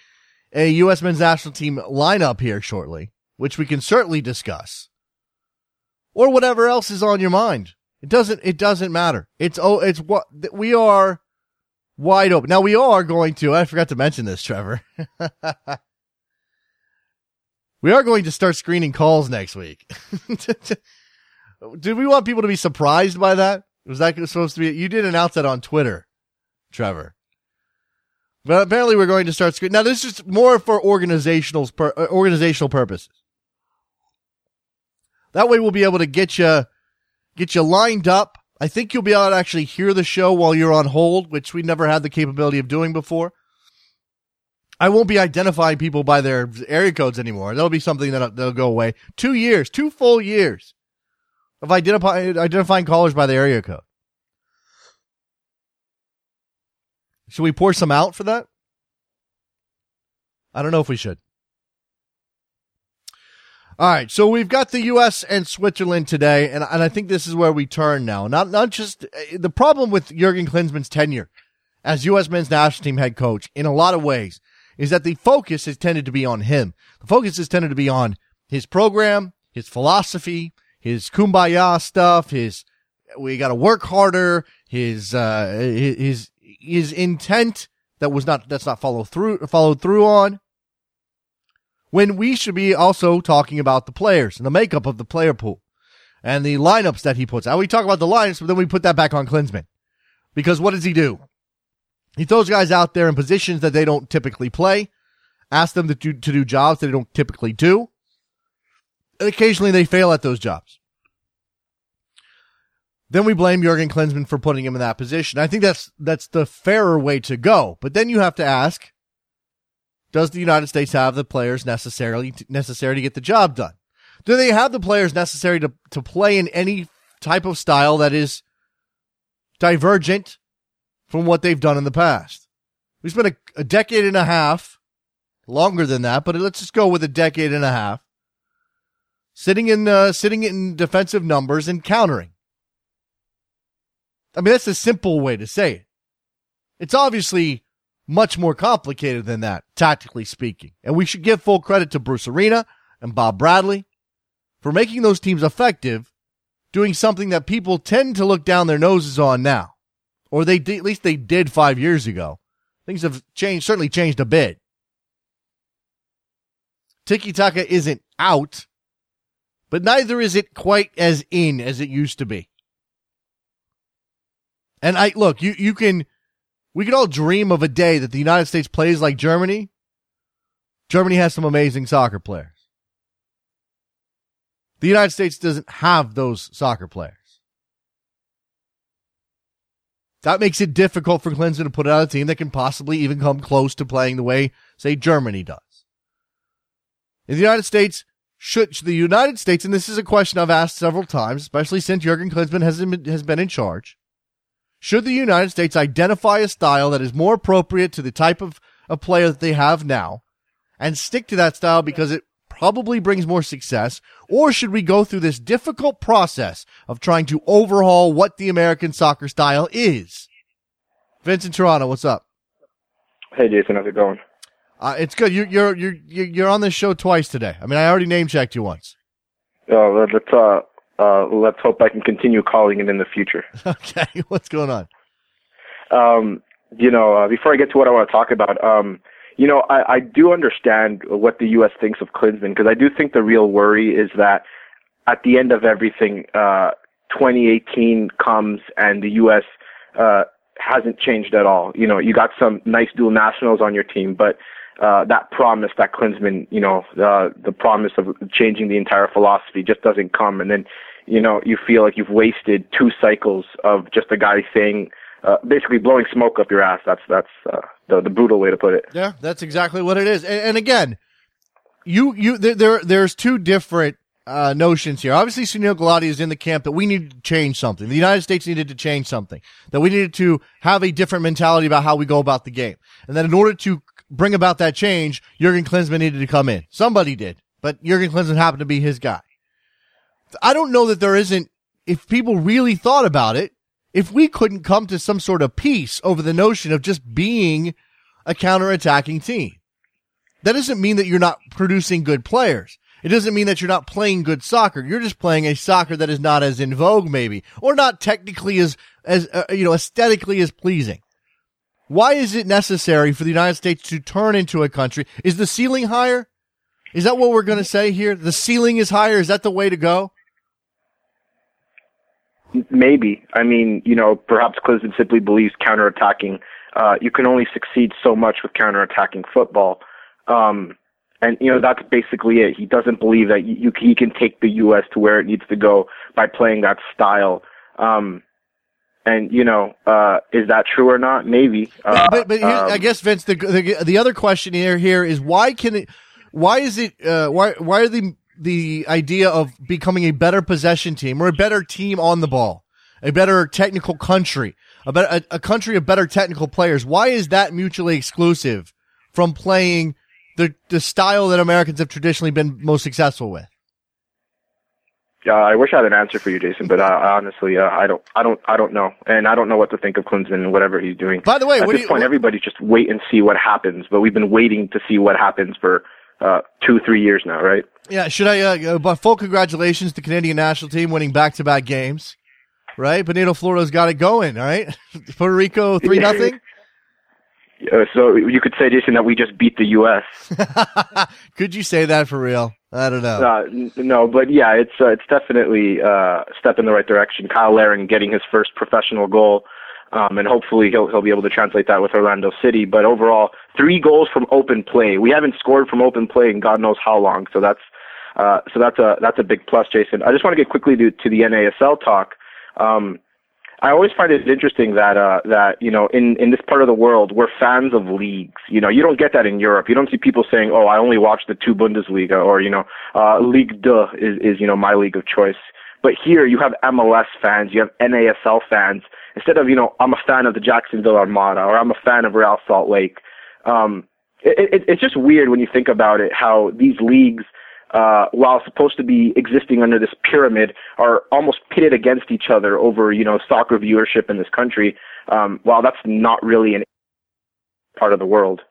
Speaker 2: a U.S. men's national team lineup here shortly, which we can certainly discuss or whatever else is on your mind. It doesn't, it doesn't matter. It's, oh, it's what we are wide open. Now we are going to, I forgot to mention this, Trevor. we are going to start screening calls next week. Did we want people to be surprised by that? Was that supposed to be, you did announce that on Twitter, Trevor. But apparently we're going to start screening. Now this is more for organizational, uh, organizational purposes. That way we'll be able to get you, get you lined up. I think you'll be able to actually hear the show while you're on hold, which we never had the capability of doing before. I won't be identifying people by their area codes anymore. That'll be something that will go away. Two years, two full years of identify, identifying callers by the area code. Should we pour some out for that? I don't know if we should. All right, so we've got the U.S. and Switzerland today, and, and I think this is where we turn now. Not not just uh, the problem with Jurgen Klinsmann's tenure as U.S. men's national team head coach in a lot of ways is that the focus has tended to be on him. The focus has tended to be on his program, his philosophy, his kumbaya stuff, his we got to work harder, his uh his his intent that was not that's not followed through followed through on when we should be also talking about the players and the makeup of the player pool and the lineups that he puts out. We talk about the lineups, but then we put that back on Klinsmann. Because what does he do? He throws guys out there in positions that they don't typically play, asks them to do, to do jobs that they don't typically do. And occasionally they fail at those jobs. Then we blame Jurgen Klinsmann for putting him in that position. I think that's, that's the fairer way to go. But then you have to ask, does the United States have the players necessarily necessary to get the job done? Do they have the players necessary to, to play in any type of style that is divergent from what they've done in the past? We spent a, a decade and a half, longer than that, but let's just go with a decade and a half, sitting in uh, sitting in defensive numbers and countering. I mean, that's a simple way to say it. It's obviously much more complicated than that, tactically speaking. And we should give full credit to Bruce Arena and Bob Bradley for making those teams effective, doing something that people tend to look down their noses on now. Or they at least they did five years ago. Things have changed, certainly changed a bit. Tiki Taka isn't out, but neither is it quite as in as it used to be. And I look, you, you can, we can all dream of a day that the United States plays like Germany. Germany has some amazing soccer players. The United States doesn't have those soccer players. That makes it difficult for Klinsmann to put out a team that can possibly even come close to playing the way, say, Germany does. In the United States, should the United States, and this is a question I've asked several times, especially since Jurgen Klinsmann has has been in charge, should the United States identify a style that is more appropriate to the type of, of player that they have now and stick to that style because it probably brings more success, or should we go through this difficult process of trying to overhaul what the American soccer style is? Vincent Toronto, what's up?
Speaker 4: Hey Jason, how's it going?
Speaker 2: Uh, it's good. You're you're you're you're on this show twice today. I mean, I already name checked you once.
Speaker 4: Uh, let's uh, uh, let's hope I can continue calling it in the future.
Speaker 2: okay, what's going on?
Speaker 4: Um, you know, uh, before I get to what I want to talk about, um, you know, I, I do understand what the U.S. thinks of Klinsmann because I do think the real worry is that at the end of everything, uh, 2018 comes and the U.S. Uh, hasn't changed at all. You know, you got some nice dual nationals on your team, but uh, that promise that Klinsmann, you know, uh, the promise of changing the entire philosophy just doesn't come. And then, you know, you feel like you've wasted two cycles of just a guy saying, uh, basically blowing smoke up your ass. That's, that's, uh, the, the brutal way to put it.
Speaker 2: Yeah, that's exactly what it is. And, and again, you, you, there, there, there's two different, uh, notions here. Obviously, Sunil Gulati is in the camp that we need to change something. The United States needed to change something. That we needed to have a different mentality about how we go about the game. And that in order to bring about that change, Jurgen Klinsmann needed to come in. Somebody did, but Jurgen Klinsmann happened to be his guy. I don't know that there isn't, if people really thought about it, if we couldn't come to some sort of peace over the notion of just being a counterattacking team. That doesn't mean that you're not producing good players. It doesn't mean that you're not playing good soccer. You're just playing a soccer that is not as in vogue, maybe, or not technically as, as, uh, you know, aesthetically as pleasing. Why is it necessary for the United States to turn into a country? Is the ceiling higher? Is that what we're going to say here? The ceiling is higher. Is that the way to go?
Speaker 4: Maybe. I mean, you know, perhaps Klinsmann simply believes counterattacking. Uh, you can only succeed so much with counterattacking football. Um, and you know that's basically it. He doesn't believe that you, he can take the U.S. to where it needs to go by playing that style. Um, and you know, uh, is that true or not? Maybe. Uh,
Speaker 2: but but um, I guess Vince, the, the the other question here here is why can it? Why is it? Uh, why why are the the idea of becoming a better possession team or a better team on the ball, a better technical country, a better a, a country of better technical players? Why is that mutually exclusive from playing the the style that Americans have traditionally been most successful with?
Speaker 4: Uh, I wish I had an answer for you, Jason, but uh, honestly, uh, I don't, I don't, I don't know, and I don't know what to think of Klinsmann and whatever he's doing.
Speaker 2: By the way,
Speaker 4: at this
Speaker 2: you,
Speaker 4: point,
Speaker 2: what,
Speaker 4: everybody just wait and see what happens. But we've been waiting to see what happens for uh, two, three years now, right?
Speaker 2: Yeah. Should I? Uh, but full congratulations to Canadian national team winning back to back games, right? Benito Floro's got it going. right? Puerto Rico three nothing.
Speaker 4: Uh, so you could say, Jason, that we just beat the U.S.
Speaker 2: could you say that for real? I don't know.
Speaker 4: Uh, n- no, but yeah, it's uh, it's definitely uh, a step in the right direction. Cyle Larin getting his first professional goal, um, and hopefully he'll he'll be able to translate that with Orlando City. But overall, three goals from open play. We haven't scored from open play in God knows how long. So that's uh, so that's a that's a big plus, Jason. I just want to get quickly to, to the NASL talk. Um, I always find it interesting that uh, that you know in in this part of the world we're fans of leagues. You know, you don't get that in Europe. You don't see people saying, "Oh, I only watch the two Bundesliga," or you know, uh, Ligue 2 is is you know my league of choice. But here you have MLS fans, you have NASL fans. Instead of you know, I'm a fan of the Jacksonville Armada or I'm a fan of Real Salt Lake. Um, it, it, it's just weird when you think about it how these leagues uh, while supposed to be existing under this pyramid, are almost pitted against each other over, you know, soccer viewership in this country. Um, while that's not really an part of the world.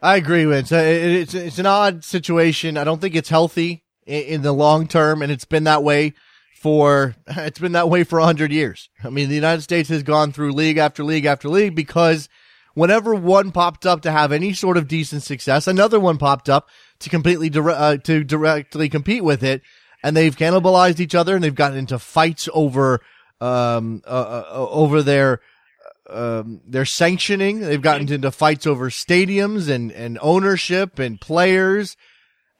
Speaker 2: I agree with it. It's it's an odd situation. I don't think it's healthy in, the long term, and it's been that way for it's been that way for a hundred years. I mean, the United States has gone through league after league after league because whenever one popped up to have any sort of decent success, another one popped up to completely dire- uh, to directly compete with it, and they've cannibalized each other and they've gotten into fights over um uh, uh, uh over their um, their sanctioning. They've gotten into fights over stadiums and, and ownership and players.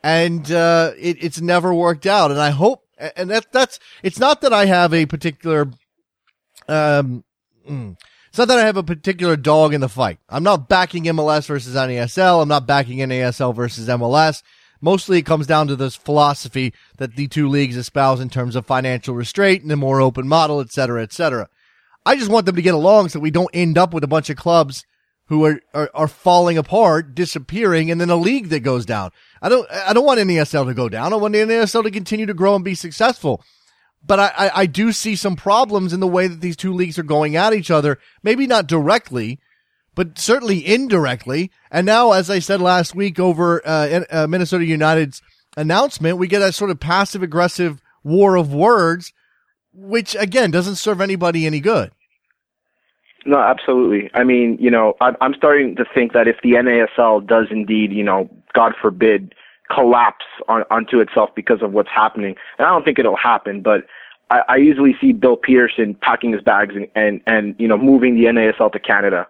Speaker 2: And, uh, it, it's never worked out. And I hope, and that, that's, it's not that I have a particular, um, mm, it's not that I have a particular dog in the fight. I'm not backing MLS versus NASL. I'm not backing NASL versus MLS. Mostly it comes down to this philosophy that the two leagues espouse in terms of financial restraint and a more open model, et cetera, et cetera. I just want them to get along so we don't end up with a bunch of clubs who are, are, are falling apart, disappearing, and then a league that goes down. I don't, I don't want NASL to go down. I want the NASL to continue to grow and be successful. But I, I, I do see some problems in the way that these two leagues are going at each other. Maybe not directly, but certainly indirectly. And now, as I said last week over uh, uh, Minnesota United's announcement, we get a sort of passive aggressive war of words, which again doesn't serve anybody any good.
Speaker 4: No, absolutely. I mean, you know, I'm, I'm starting to think that if the NASL does indeed, you know, God forbid, collapse on, onto itself because of what's happening, and I don't think it'll happen, but I, I easily see Bill Peterson packing his bags and, and, and you know, moving the NASL to Canada.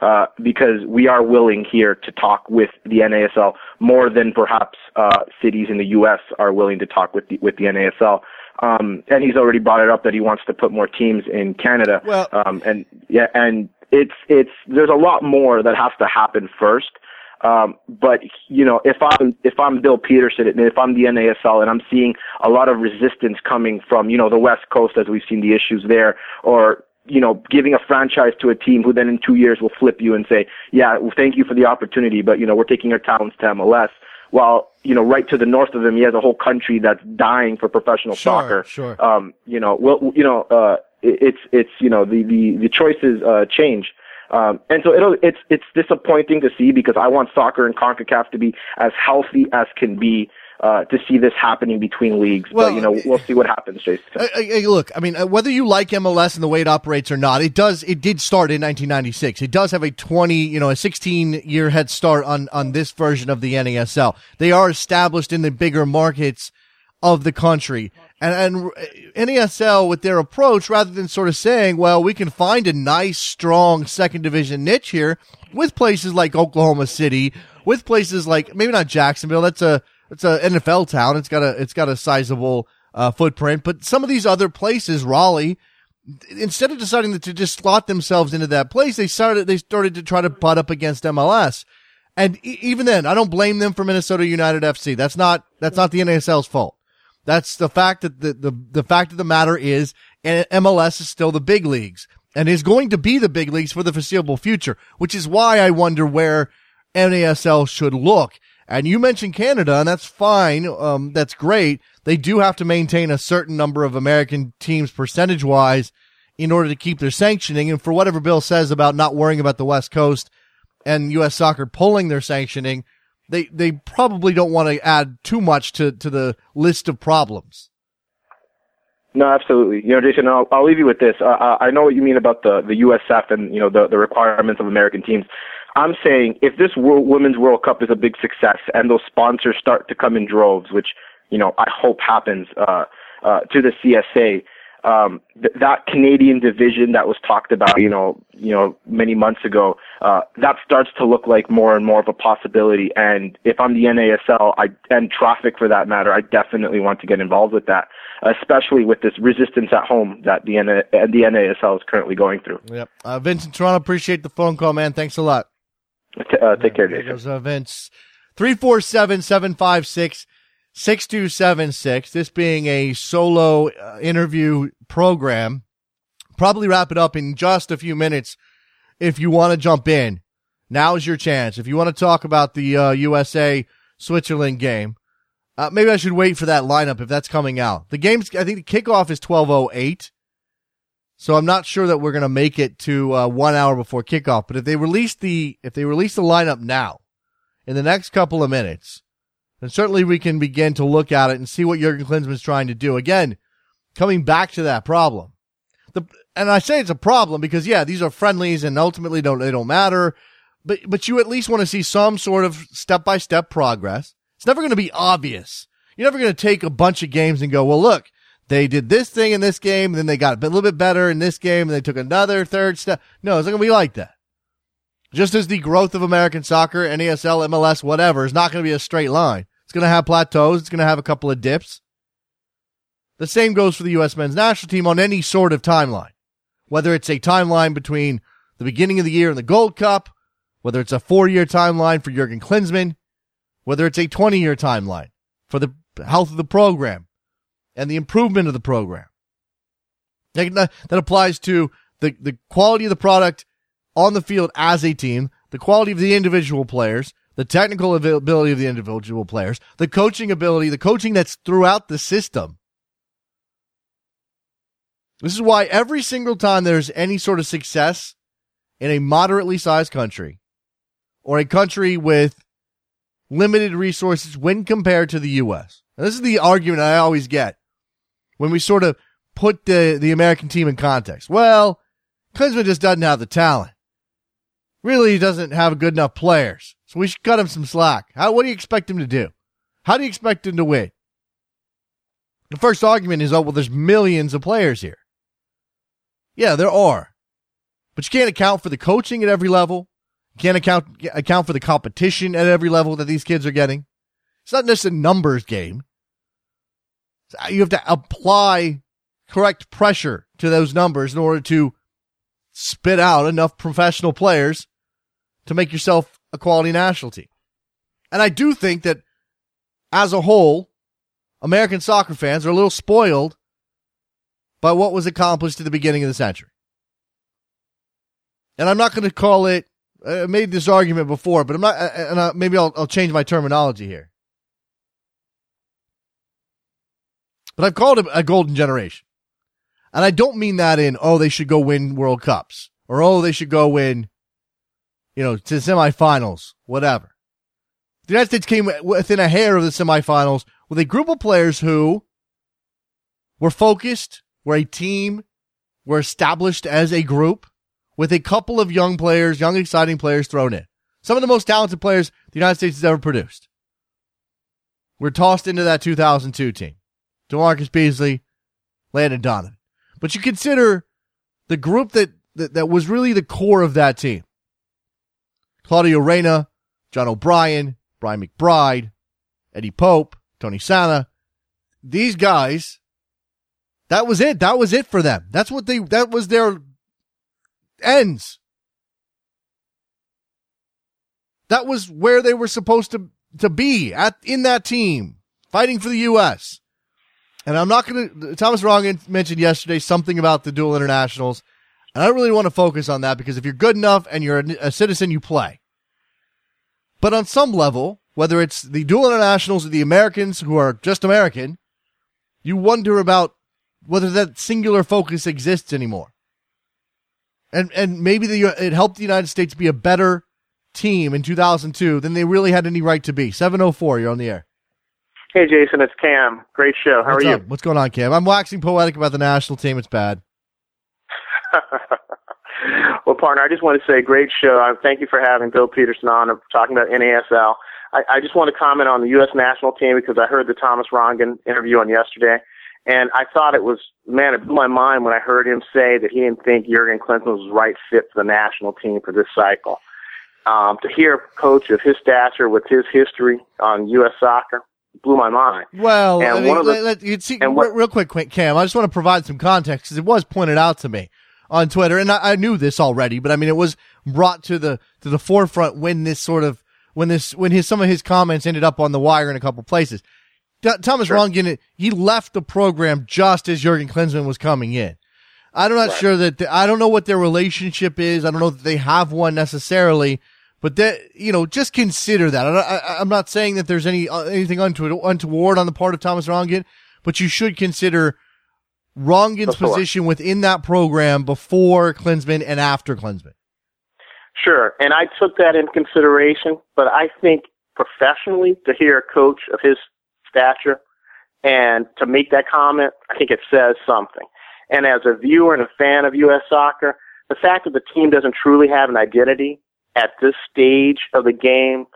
Speaker 4: Uh, because we are willing here to talk with the NASL more than perhaps uh, cities in the U.S. are willing to talk with the, with the NASL. Um, and he's already brought it up that he wants to put more teams in Canada.
Speaker 2: Well,
Speaker 4: um, and yeah, and it's it's there's a lot more that has to happen first. Um, but you know, if I'm if I'm Bill Peterson and if I'm the NASL and I'm seeing a lot of resistance coming from you know the West Coast as we've seen the issues there, or you know, giving a franchise to a team who then in two years will flip you and say, yeah, well, thank you for the opportunity, but you know, we're taking our talents to MLS while you know right to the north of him he has a whole country that's dying for professional
Speaker 2: sure,
Speaker 4: soccer.
Speaker 2: Sure.
Speaker 4: Um, you know, well, you know, uh, it, it's it's you know the the the choices uh, change. Um, and so it'll, it's it's disappointing to see because I want soccer and Concacaf to be as healthy as can be uh, to see this happening between leagues.
Speaker 2: Well,
Speaker 4: but you know, we'll see what happens, Jason.
Speaker 2: Look, I mean, uh, whether you like MLS and the way it operates or not, it does. It did start in 1996. It does have a 20, you know, a 16 year head start on on this version of the NASL. They are established in the bigger markets of the country. And, and NASL with their approach, rather than sort of saying, well, we can find a nice, strong second division niche here with places like Oklahoma City, with places like maybe not Jacksonville. That's a, it's a NFL town. It's got a it's got a sizable uh, footprint, but some of these other places, Raleigh, instead of deciding to just slot themselves into that place, they started they started to try to butt up against MLS. And e- even then, I don't blame them for Minnesota United FC. That's not that's not the NASL's fault. That's the fact that the, the, the fact of the matter is MLS is still the big leagues and is going to be the big leagues for the foreseeable future, which is why I wonder where NASL should look. And you mentioned Canada, and that's fine. Um, that's great. They do have to maintain a certain number of American teams percentage wise in order to keep their sanctioning. And for whatever Bill says about not worrying about the West Coast and U.S. soccer pulling their sanctioning, they, they probably don't want to add too much to, to the list of problems.
Speaker 4: No, absolutely. You know, Jason, I'll, I'll leave you with this. Uh, I know what you mean about the, the USF and, you know, the, the requirements of American teams. I'm saying if this World, Women's World Cup is a big success and those sponsors start to come in droves, which you know I hope happens uh, uh, to the CSA, um, th- that Canadian division that was talked about, you know, you know, many months ago, uh, that starts to look like more and more of a possibility. And if I'm the NASL, I and traffic for that matter, I definitely want to get involved with that, especially with this resistance at home that the N- the NASL is currently going through.
Speaker 2: Yep, uh, Vincent Toronto, appreciate the phone call, man. Thanks a lot.
Speaker 4: Uh, take care, Jason.
Speaker 2: Goes, uh, Vince. 347-756-6276. This being a solo uh, interview program. Probably wrap it up in just a few minutes if you want to jump in. Now's your chance. If you want to talk about the uh, USA Switzerland game, uh, maybe I should wait for that lineup if that's coming out. The game's, I think the kickoff is 1208. So I'm not sure that we're going to make it to uh, one hour before kickoff. But if they release the if they release the lineup now, in the next couple of minutes, then certainly we can begin to look at it and see what Jurgen Klinsmann's trying to do. Again, coming back to that problem. The and I say it's a problem because yeah, these are friendlies and ultimately don't they don't matter. But but you at least want to see some sort of step by step progress. It's never going to be obvious. You're never going to take a bunch of games and go, well, look, they did this thing in this game, then they got a little bit better in this game, and they took another third step. No, it's not going to be like that. Just as the growth of American soccer, NASL, MLS, whatever, is not going to be a straight line. It's going to have plateaus. It's going to have a couple of dips. The same goes for the U.S. men's national team on any sort of timeline. Whether it's a timeline between the beginning of the year and the Gold Cup, whether it's a four year timeline for Jurgen Klinsmann, whether it's a 20 year timeline for the health of the program and the improvement of the program. That applies to the, the quality of the product on the field as a team, the quality of the individual players, the technical ability of the individual players, the coaching ability, the coaching that's throughout the system. This is why every single time there's any sort of success in a moderately sized country or a country with limited resources when compared to the U.S. This is the argument I always get when we sort of put the, the American team in context. Well, Klinsmann just doesn't have the talent. Really, he doesn't have good enough players. So we should cut him some slack. How, what do you expect him to do? How do you expect him to win? The first argument is, oh, well, there's millions of players here. Yeah, there are. But you can't account for the coaching at every level. You can't account, account for the competition at every level that these kids are getting. It's not just a numbers game. You have to apply correct pressure to those numbers in order to spit out enough professional players to make yourself a quality national team. And I do think that as a whole, American soccer fans are a little spoiled by what was accomplished at the beginning of the century. And I'm not going to call it, I made this argument before, but I'm not, and I, maybe I'll, I'll change my terminology here. But I've called it a golden generation. And I don't mean that in, oh, they should go win World Cups or, oh, they should go win, you know, to semifinals, whatever. The United States came within a hair of the semifinals with a group of players who were focused, were a team, were established as a group with a couple of young players, young, exciting players thrown in. Some of the most talented players the United States has ever produced. We're tossed into that 2002 team. DaMarcus Beasley, Landon Donovan. But you consider the group that, that, that was really the core of that team. Claudio Reyna, John O'Brien, Brian McBride, Eddie Pope, Tony Sanneh. These guys, that was it. That was it for them. That's what they, that was their ends. That was where they were supposed to, to be at, in that team, fighting for the U.S. And I'm not going to, Thomas Rongen mentioned yesterday something about the dual internationals. And I really want to focus on that because if you're good enough and you're a, a citizen, you play. But on some level, whether it's the dual internationals or the Americans who are just American, you wonder about whether that singular focus exists anymore. And, and maybe the, it helped the United States be a better team in 2002 than they really had any right to be. 704, you're on the air.
Speaker 5: Hey, Jason, it's Cam. Great show. How
Speaker 2: What's
Speaker 5: are you?
Speaker 2: What's going on, Cam? I'm waxing poetic about the national team. It's bad.
Speaker 5: well, partner, I just want to say great show. I thank you for having Bill Peterson on and talking about NASL. I, I just want to comment on the U.S. national team because I heard the Thomas Rongen interview on yesterday, and I thought it was, man, it blew my mind when I heard him say that he didn't think Jurgen Klinsmann was the right fit for the national team for this cycle. Um, to hear a coach of his stature with his history on U.S. soccer, blew my mind.
Speaker 2: Well, and I mean, the, let, let, you see, and what, real quick, Cam, I just want to provide some context because it was pointed out to me on Twitter, and I, I, knew this already, but I mean, it was brought to the to the forefront when this sort of when this when his some of his comments ended up on the wire in a couple places. D- Thomas sure. Rongen, he left the program just as Jurgen Klinsmann was coming in. I'm not right. sure that the, I don't know what their relationship is. I don't know that they have one necessarily, but that, you know, just consider that. I, am not saying that there's any, uh, anything untoward on the part of Thomas Rongen, but you should consider Rongen's before. position within that program before Klinsmann and after Klinsmann.
Speaker 5: Sure. And I took that in consideration, but I think professionally to hear a coach of his stature and to make that comment, I think it says something. And as a viewer and a fan of U.S. soccer, the fact that the team doesn't truly have an identity at this stage of the game,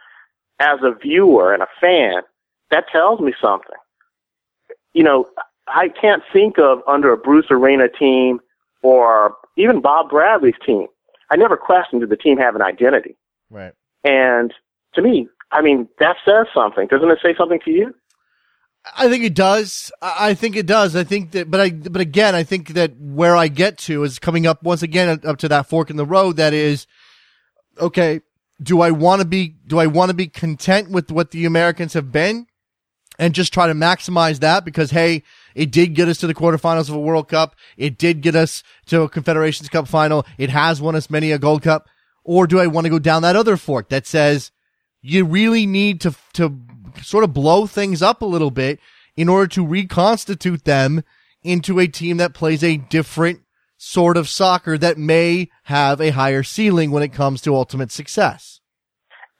Speaker 5: as a viewer and a fan, that tells me something. You know, I can't think of under a Bruce Arena team or even Bob Bradley's team. I never questioned did the team have an identity.
Speaker 2: Right.
Speaker 5: And to me, I mean, that says something. Doesn't it say something to you?
Speaker 2: I think it does. I think it does. I think that, but I, but again, I think that where I get to is coming up once again up to that fork in the road that is, okay, do I want to be do I want to be content with what the Americans have been and just try to maximize that because hey, it did get us to the quarterfinals of a World Cup. It did get us to a Confederations Cup final. It has won us many a Gold Cup. Or do I want to go down that other fork that says you really need to to sort of blow things up a little bit in order to reconstitute them into a team that plays a different sort of soccer that may have a higher ceiling when it comes to ultimate success.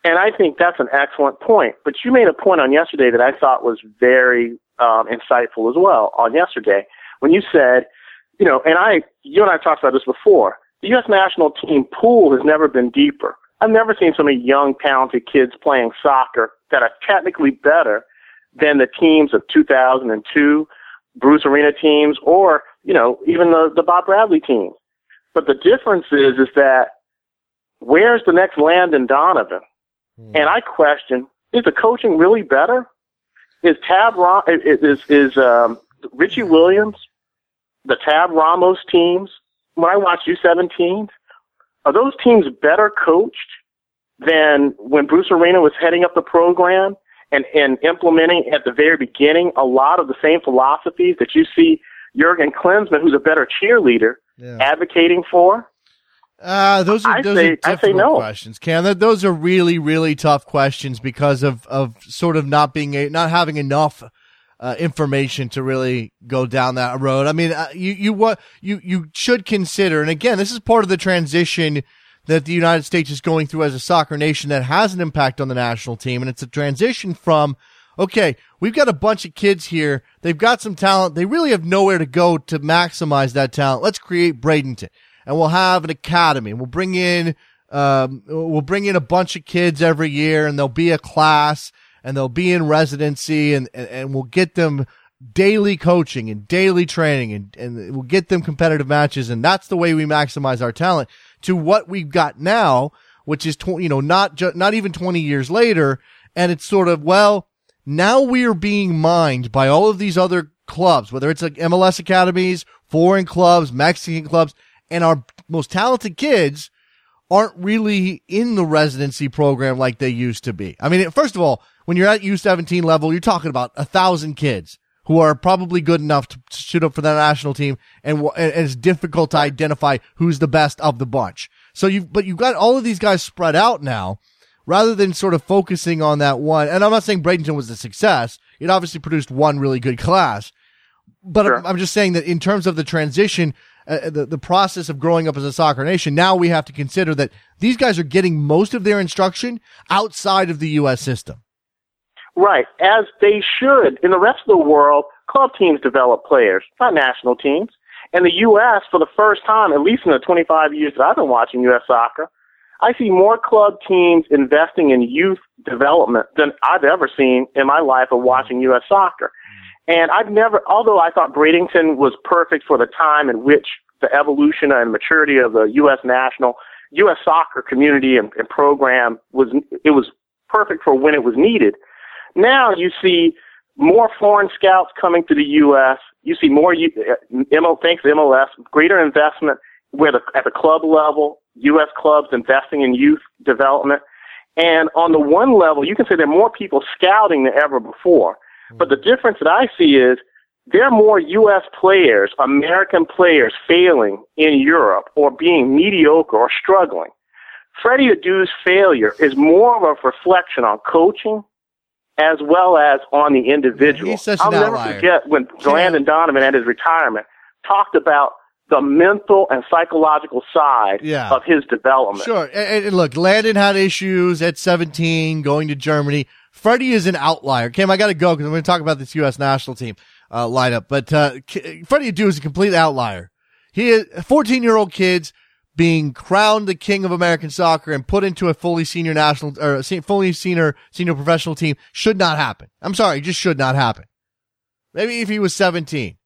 Speaker 5: And I think that's an excellent point. But you made a point on yesterday that I thought was very um, insightful as well on yesterday when you said, you know, and I, you and I talked about this before. The U.S. national team pool has never been deeper. I've never seen so many young, talented kids playing soccer that are technically better than the teams of 2002, Bruce Arena teams, or you know, even the, the Bob Bradley team. But the difference is, is that where's the next Landon Donovan? Mm. And I question, is the coaching really better? Is Tab is is um, Richie Williams, the Tab Ramos teams? When I watch U17, are those teams better coached than when Bruce Arena was heading up the program and and implementing at the very beginning a lot of the same philosophies that you see Jurgen Klinsmann, who's a better cheerleader, yeah. advocating for?
Speaker 2: Uh, those are those say, are difficult no. questions, Cam. Those are really really tough questions because of of sort of not being a, not having enough uh, information to really go down that road. I mean, uh, you you what you you should consider, and again, this is part of the transition that the United States is going through as a soccer nation that has an impact on the national team, and it's a transition from okay, we've got a bunch of kids here. They've got some talent. They really have nowhere to go to maximize that talent. Let's create Bradenton and we'll have an academy. We'll bring in, um, we'll bring in a bunch of kids every year and there'll be a class and they'll be in residency and, and, and we'll get them daily coaching and daily training and, and we'll get them competitive matches. And that's the way we maximize our talent to what we've got now, which is, tw- you know, not ju- not even 20 years later. And it's sort of, well, now we are being mined by all of these other clubs, whether it's like MLS academies, foreign clubs, Mexican clubs, and our most talented kids aren't really in the residency program like they used to be. I mean, first of all, when you're at U17 level, you're talking about a thousand kids who are probably good enough to shoot up for the national team and, and it's difficult to identify who's the best of the bunch. So you, but you've got all of these guys spread out now rather than sort of focusing on that one. And I'm not saying Bradenton was a success. It obviously produced one really good class. But sure. I'm just saying that in terms of the transition, uh, the, the process of growing up as a soccer nation, now we have to consider that these guys are getting most of their instruction outside of the U.S. system.
Speaker 5: Right, as they should. In the rest of the world, club teams develop players, not national teams. And the U.S., for the first time, at least in the 25 years that I've been watching U.S. soccer, I see more club teams investing in youth development than I've ever seen in my life of watching U.S. soccer. And I've never, although I thought Bradenton was perfect for the time in which the evolution and maturity of the U.S. national, U.S. soccer community and, and program was, it was perfect for when it was needed. Now you see more foreign scouts coming to the U.S. You see more, uh, thanks to MLS, greater investment where the, at the club level, U.S. clubs investing in youth development. And on the one level, you can say there are more people scouting than ever before. Hmm. But the difference that I see is there are more U.S. players, American players failing in Europe or being mediocre or struggling. Freddie Adu's failure is more of a reflection on coaching as well as on the individual.
Speaker 2: He's such
Speaker 5: I'll
Speaker 2: an
Speaker 5: never
Speaker 2: outlier.
Speaker 5: forget when Landon Donovan at his retirement talked about the mental and psychological side
Speaker 2: yeah.
Speaker 5: of his development.
Speaker 2: Sure. And, and, look, Landon had issues at 17 going to Germany. Freddie is an outlier. Cam, I got to go because I'm going to talk about this U.S. national team uh, lineup. But uh, Freddie Adu is a complete outlier. He is 14 year old kids being crowned the king of American soccer and put into a fully senior national or fully senior senior professional team should not happen. I'm sorry, it just should not happen. Maybe if he was 17,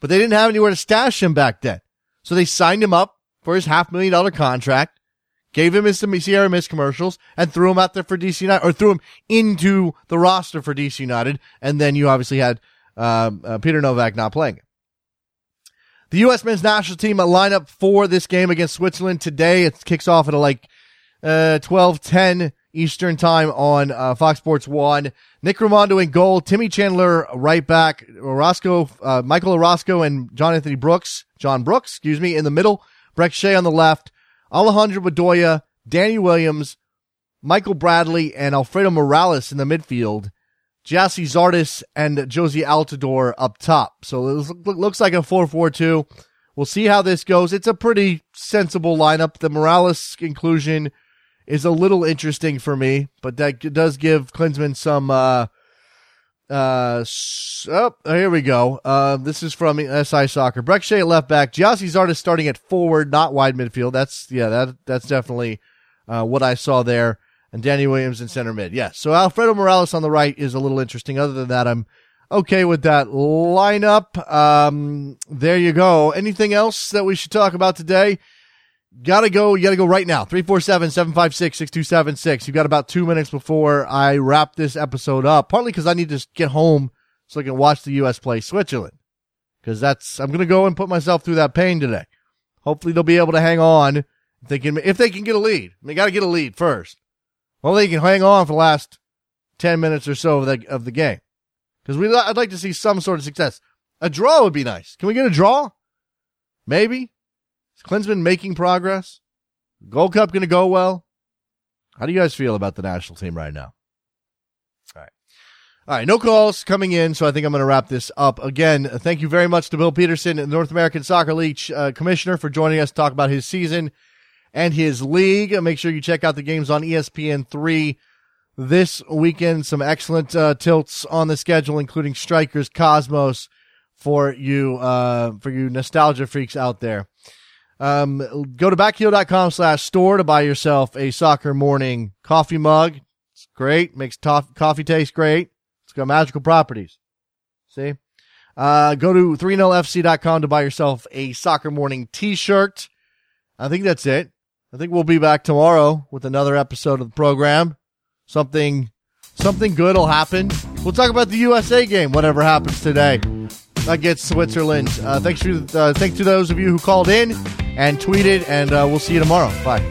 Speaker 2: but they didn't have anywhere to stash him back then. So they signed him up for his half million dollar contract, gave him his Sierra Mist commercials, and threw him out there for DC United, or threw him into the roster for DC United. And then you obviously had um, uh, Peter Nowak not playing. The U.S. men's national team lineup for this game against Switzerland today. It kicks off at like uh, 12:10 Eastern Time on uh, Fox Sports 1. Nick Rimando in goal, Timmy Chandler right back, Orozco, uh, Michael Orozco and John Anthony Brooks, John Brooks, excuse me, in the middle, Brek Shea on the left, Alejandro Bedoya, Danny Williams, Michael Bradley, and Alfredo Morales in the midfield. Gyasi Zardes and Jozy Altidore up top. So it looks like a 4-4-2. We'll see how this goes. It's a pretty sensible lineup. The Morales inclusion is a little interesting for me, but that does give Klinsmann some, uh, uh, oh, here we go. Uh, this is from SI Soccer. Brek Shea left back. Gyasi Zardes starting at forward, not wide midfield. That's, yeah, that, that's definitely, uh, what I saw there. And Danny Williams in center mid. Yes. So Alfredo Morales on the right is a little interesting. Other than that, I'm okay with that lineup. Um, there you go. Anything else that we should talk about today? Gotta go. You gotta go right now. 347-756-6276. You got about two minutes before I wrap this episode up, partly because I need to get home so I can watch the U.S. play Switzerland. Cause that's, I'm gonna go and put myself through that pain today. Hopefully they'll be able to hang on if they can, if they can get a lead. They gotta get a lead first. Well, they can hang on for the last 10 minutes or so of the, of the game. Cause we, I'd like to see some sort of success. A draw would be nice. Can we get a draw? Maybe. Is Klinsmann making progress? Gold Cup going to go well? How do you guys feel about the national team right now? All right. All right. No calls coming in. So I think I'm going to wrap this up again. Thank you very much to Bill Peterson, the North American Soccer League uh, commissioner for joining us to talk about his season and his league. Make sure you check out the games on ESPN three this weekend. Some excellent uh, tilts on the schedule, including Strikers Cosmos for you, uh, for you nostalgia freaks out there. Um, go to backheel.com slash store to buy yourself a soccer morning coffee mug. It's great. Makes tof- coffee taste great. It's got magical properties. See? Uh, go to 30fc.com to buy yourself a soccer morning t-shirt. I think that's it. I think we'll be back tomorrow with another episode of the program. Something, something good will happen. We'll talk about the USA game, whatever happens today against Switzerland. Uh, thanks to uh, thanks to those of you who called in and tweeted, and uh, we'll see you tomorrow. Bye.